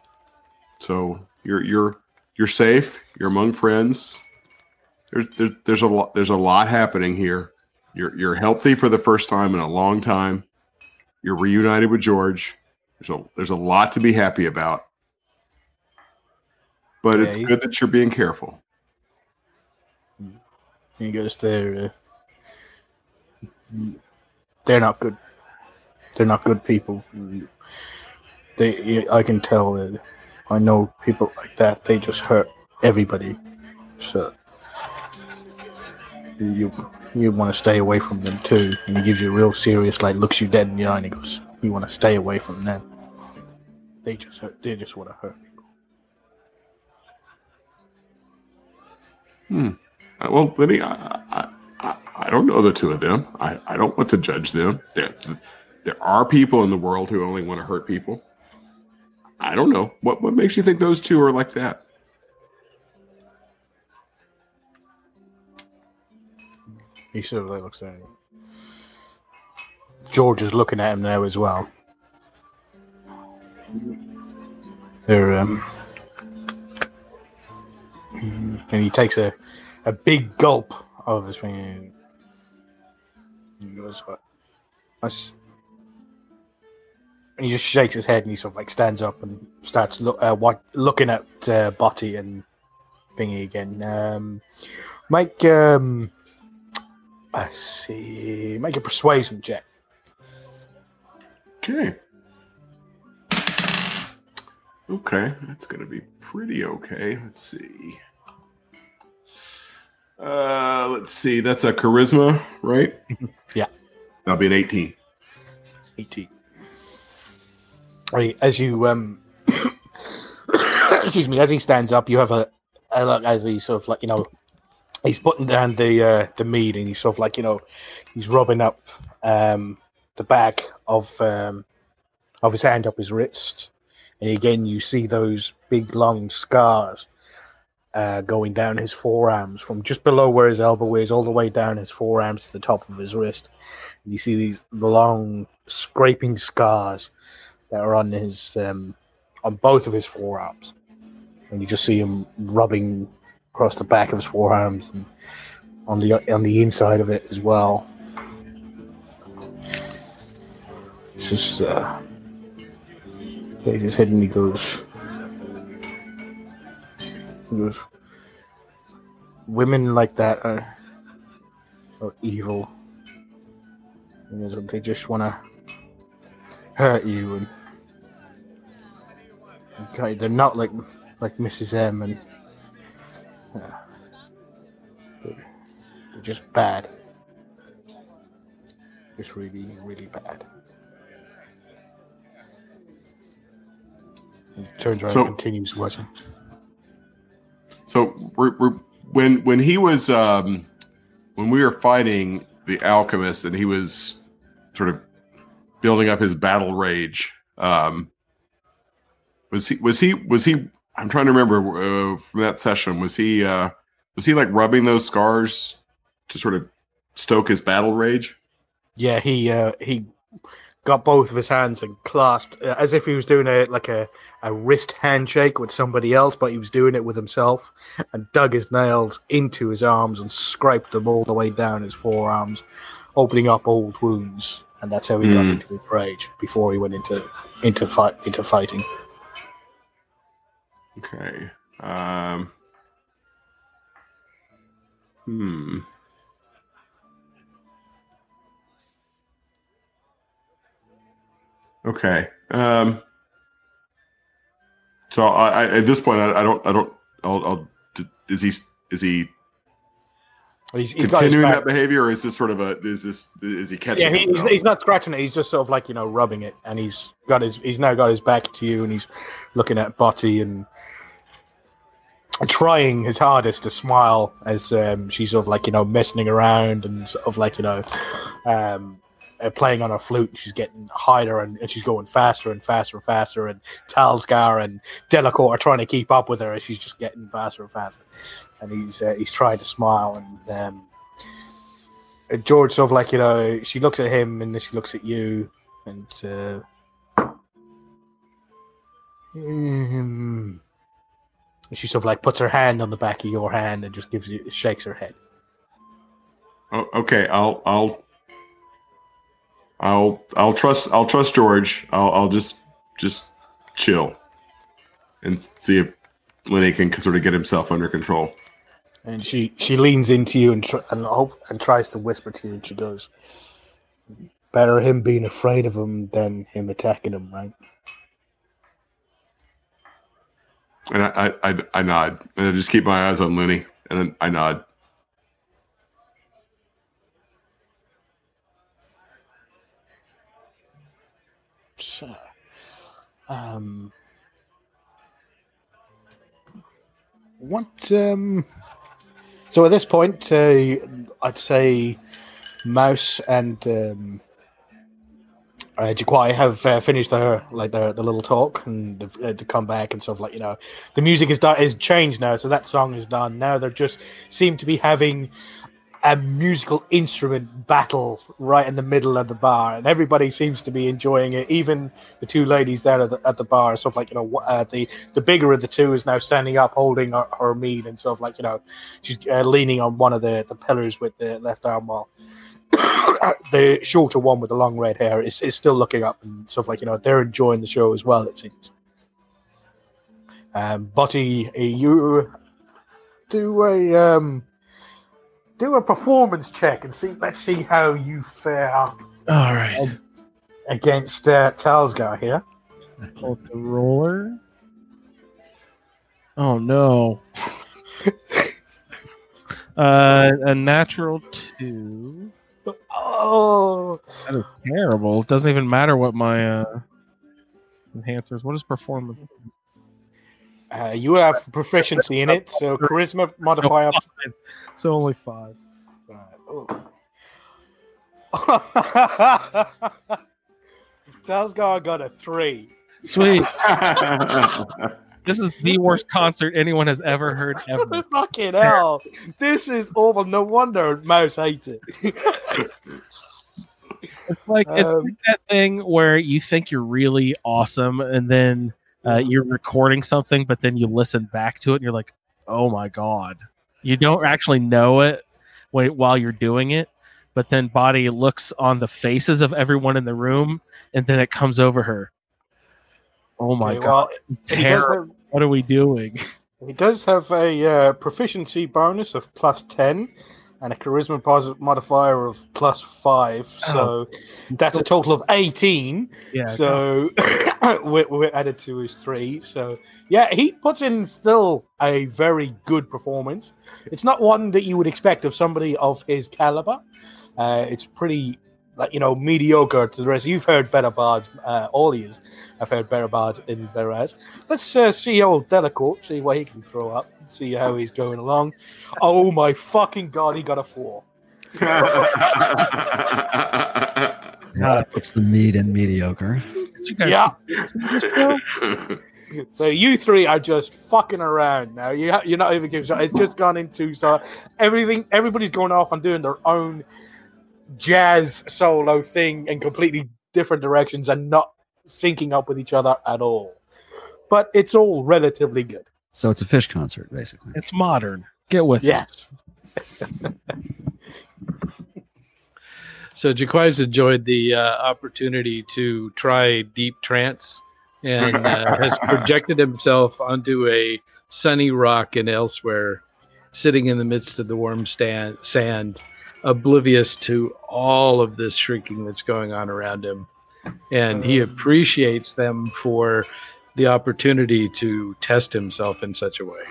So you're you're you're safe. You're among friends. There's there's, there's a lot there's a lot happening here. You're you're healthy for the first time in a long time. You're reunited with George. There's a there's a lot to be happy about. But Yeah, it's good that you're being careful. He goes there. Uh, they're not good. They're not good people. They, I can tell. That I know people like that. They just hurt everybody. So you you want to stay away from them too. And he gives you a real serious, like looks you dead in the eye, and he goes, "You want to stay away from them. They just hurt. They just want to hurt people." Uh, well, Lenny, I, I, I, I don't know the two of them. I, I don't want to judge them. There, there are people in the world who only want to hurt people. I don't know. What, what makes you think those two are like that? He like looks at him. George is looking at him now as well. They're um, and he takes a a big gulp of his thing. He goes, And he just shakes his head and he sort of like stands up and starts look, uh, what, looking at uh, Botty and Thingy again. Um, make um, I see. Make a persuasion check. Okay. Okay, that's going to be pretty okay. Let's see. Uh, let's see. That's a charisma, right? Yeah. That'll be an 18. 18. As you um excuse me, as he stands up, you have a, a look as he sort of like, you know, he's putting down the uh the meat and he's sort of like, you know, he's rubbing up um the back of um of his hand up his wrist. And again you see those big long scars uh, going down his forearms from just below where his elbow is all the way down his forearms to the top of his wrist. And you see these long scraping scars that are on his um, on both of his forearms, and you just see him rubbing across the back of his forearms and on the on the inside of it as well. It's just uh, shakes his head and he goes, he goes, women like that are are evil. They just want to hurt you and okay, they're not like like Mrs. M and uh, they're, they're just bad. Just really, really bad. And turns around So- and continues watching. So we're, we're, when when he was um, when we were fighting the alchemist and he was sort of building up his battle rage, um, was he was he was he? I'm trying to remember uh, from that session. Was he uh, was he like rubbing those scars to sort of stoke his battle rage? Yeah, he uh, he got both of his hands and clasped uh, as if he was doing a like a, a wrist handshake with somebody else, but he was doing it with himself, and dug his nails into his arms and scraped them all the way down his forearms, opening up old wounds, and that's how he got Mm. into his rage before he went into into fight into fighting. Okay. Um, hmm. Okay. Um, so I, I at this point I, I don't I don't I'll, I'll is he is he He's, he's continuing that behavior or is this sort of a is this is he catching Yeah, he, he's, he's not scratching it. He's just sort of like you know rubbing it, and he's got his he's now got his back to you, and he's looking at Botty, and trying his hardest to smile as um, she's sort of like you know messing around and sort of like you know um, playing on her flute. And she's getting higher and, and she's going faster and faster and faster. And Talsgar and Delacourt are trying to keep up with her as she's just getting faster and faster. And he's uh, he's trying to smile and. Um, uh, George sort of like you know she looks at him and then she looks at you and uh, um, she sort of like puts her hand on the back of your hand and just gives you shakes her head. Oh, okay, I'll I'll I'll I'll trust I'll trust George. I'll I'll just just chill and see if Lenny can sort of get himself under control. And she she leans into you and tr- and hope and tries to whisper to you. And she goes, "Better him being afraid of him than him attacking him, right?" And I I, I, I nod and I just keep my eyes on Lenny and then I nod. So, um, what? Um, so at this point, uh, I'd say Mouse and um, uh, Jaquai have uh, finished their like their, the little talk and uh, to come back and stuff like you know the music is done is changed now, so that song is done. Now they're just seem to be having a musical instrument battle right in the middle of the bar, and everybody seems to be enjoying it. Even the two ladies there at the, at the bar, sort of like you know, uh, the the bigger of the two is now standing up, holding her, her mead, and sort of like you know, she's uh, leaning on one of the, the pillars with the left arm, while the shorter one with the long red hair is, is still looking up and stuff like you know they're enjoying the show as well. It seems. Um, Butty, you do a um do a performance check and see. Let's see how you fare All right. against uh, Talsgar here. Pull the roller. Oh no. uh, a natural two. Oh, That is terrible. It doesn't even matter what my uh, enhancers. What is performance? Uh, you have proficiency in it, so charisma modifier. Five. So only five. Talsgar got a three. Sweet. This is the worst concert anyone has ever heard ever. Fucking hell. This is awful. No wonder Mouse hates it. It's like it's Um, like that thing where you think you're really awesome, and then uh, you're recording something, but then you listen back to it, and you're like, "Oh my god!" You don't actually know it while you're doing it, but then body looks on the faces of everyone in the room, and then it comes over her. Oh my Okay, god! well, he does, have, What are we doing? he does have a uh, proficiency bonus of plus 10 and a charisma modifier of plus 5. So that's a total of 18. Yeah. So we're, we're added to his three. So yeah, he puts in still a very good performance. It's not one that you would expect of somebody of his caliber. Uh, it's pretty, like you know, mediocre to the rest. You've heard better bards, uh, all years. I've heard better bards in better ads. Let's uh, see old Delacourt, see what he can throw up, see how he's going along. Oh my fucking god, he got a four. That puts the meat in mediocre. Did you guys Yeah. see this show? So you three are just fucking around now. You ha- you're not even giving. It's just gone into so everything. Everybody's going off and doing their own jazz solo thing in completely different directions and not syncing up with each other at all. But it's all relatively good. So it's a Phish concert, basically. It's modern. Get with it. Yes. So Jaquai's enjoyed the uh, opportunity to try deep trance and uh, has projected himself onto a sunny rock and elsewhere, sitting in the midst of the warm stand, sand, oblivious to all of this shrinking that's going on around him. And he Um. appreciates them for the opportunity to test himself in such a way.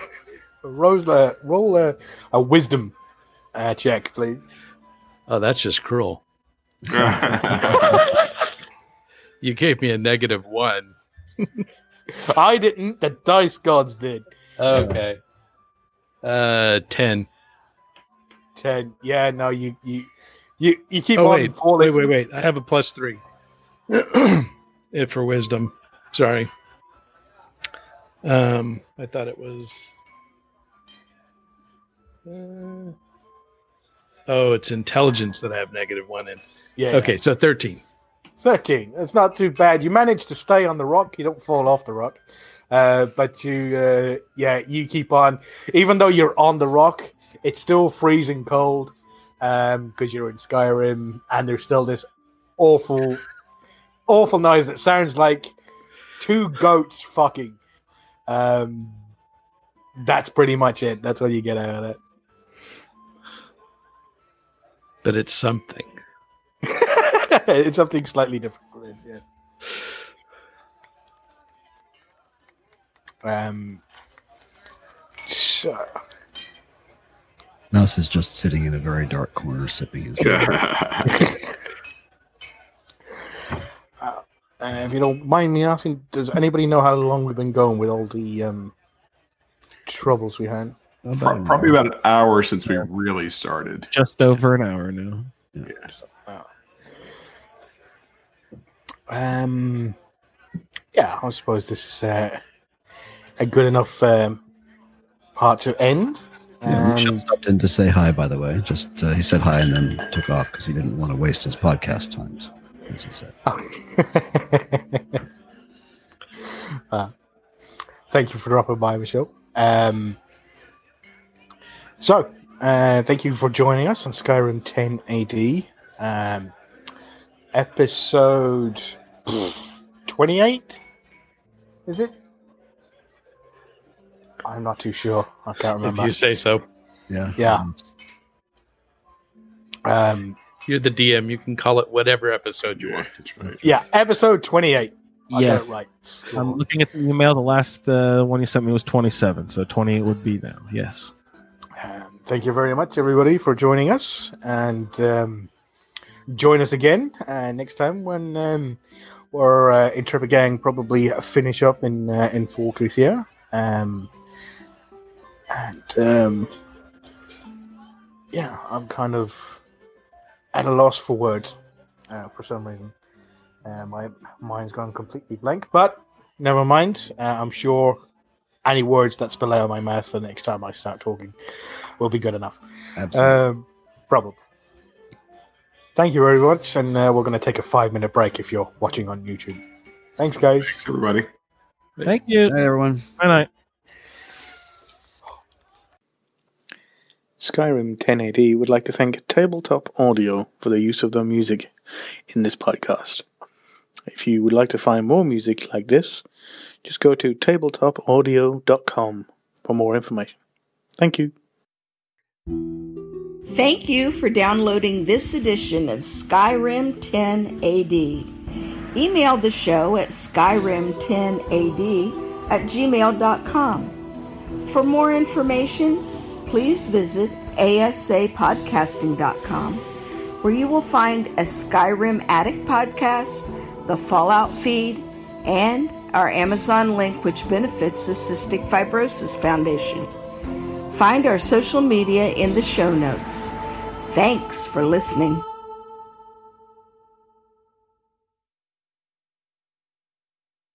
Rose, roll a, a wisdom uh, check, please. Oh, that's just cruel. You gave me a negative one. I didn't. The dice gods did. Okay. Uh, ten. Ten. Yeah, no, you you you you keep Oh on wait, falling. wait, wait, wait. I have a plus three. it for wisdom. Sorry. Um, I thought it was. Uh, oh, it's intelligence that I have negative one in. Yeah. Okay, so thirteen. 13. That's not too bad. You manage to stay on the rock. You don't fall off the rock. Uh, but you, uh, yeah, you keep on. Even though you're on the rock, it's still freezing cold because you're in Skyrim and there's still this awful, awful noise that sounds like two goats fucking. Um, that's pretty much it. That's what you get out of it. But it's something. it's something slightly different for this, yeah. Um. So, Mouse is just sitting in a very dark corner sipping his beer. uh, if you don't mind me asking, does anybody know how long we've been going with all the um troubles we had? Pro- Probably about an hour since we really started. Just over an hour now. Yeah. Um. Yeah, I suppose this is uh, a good enough um, part to end. Yeah, Michelle stopped in to say hi, by the way. Just uh, he said hi and then took off because he didn't want to waste his podcast times, as he said. Uh, thank you for dropping by, Michelle. Um, so, uh, thank you for joining us on Skyrim 10 AD. Um, episode 28? Is it? I'm not too sure. I can't remember. If you say so. Yeah. Yeah. um, You're the DM. You can call it whatever episode you Yeah, want. that's right. yeah, episode 28. I Yes. got it right. I'm looking at the email. The last uh, one you sent me was 27, so 28 would be now. Yes. Um, thank you very much, everybody, for joining us, and um, join us again uh, next time when um, our uh, Intrepid Gang probably finish up in uh, in Falkreath. Um, and um, yeah, I'm kind of at a loss for words uh, for some reason. Uh, my mind's gone completely blank, but never mind. Uh, I'm sure any words that spill out of my mouth the next time I start talking will be good enough. Absolutely. Um, probably. Thank you very much, and uh, we're going to take a five minute break if you're watching on YouTube. Thanks, guys. Thanks, everybody. Thank you. Hi, everyone. Bye night. Skyrim 10 AD would like to thank Tabletop Audio for the use of their music in this podcast. If you would like to find more music like this, just go to tabletopaudio.com for more information. Thank you. Thank you for downloading this edition of Skyrim 10 AD. Email the show at skyrim10ad at gmail.com. For more information, please visit asapodcasting.com, where you will find a Skyrim Attic podcast, the Fallout feed, and our Amazon link, which benefits the Cystic Fibrosis Foundation. Find our social media in the show notes. Thanks for listening.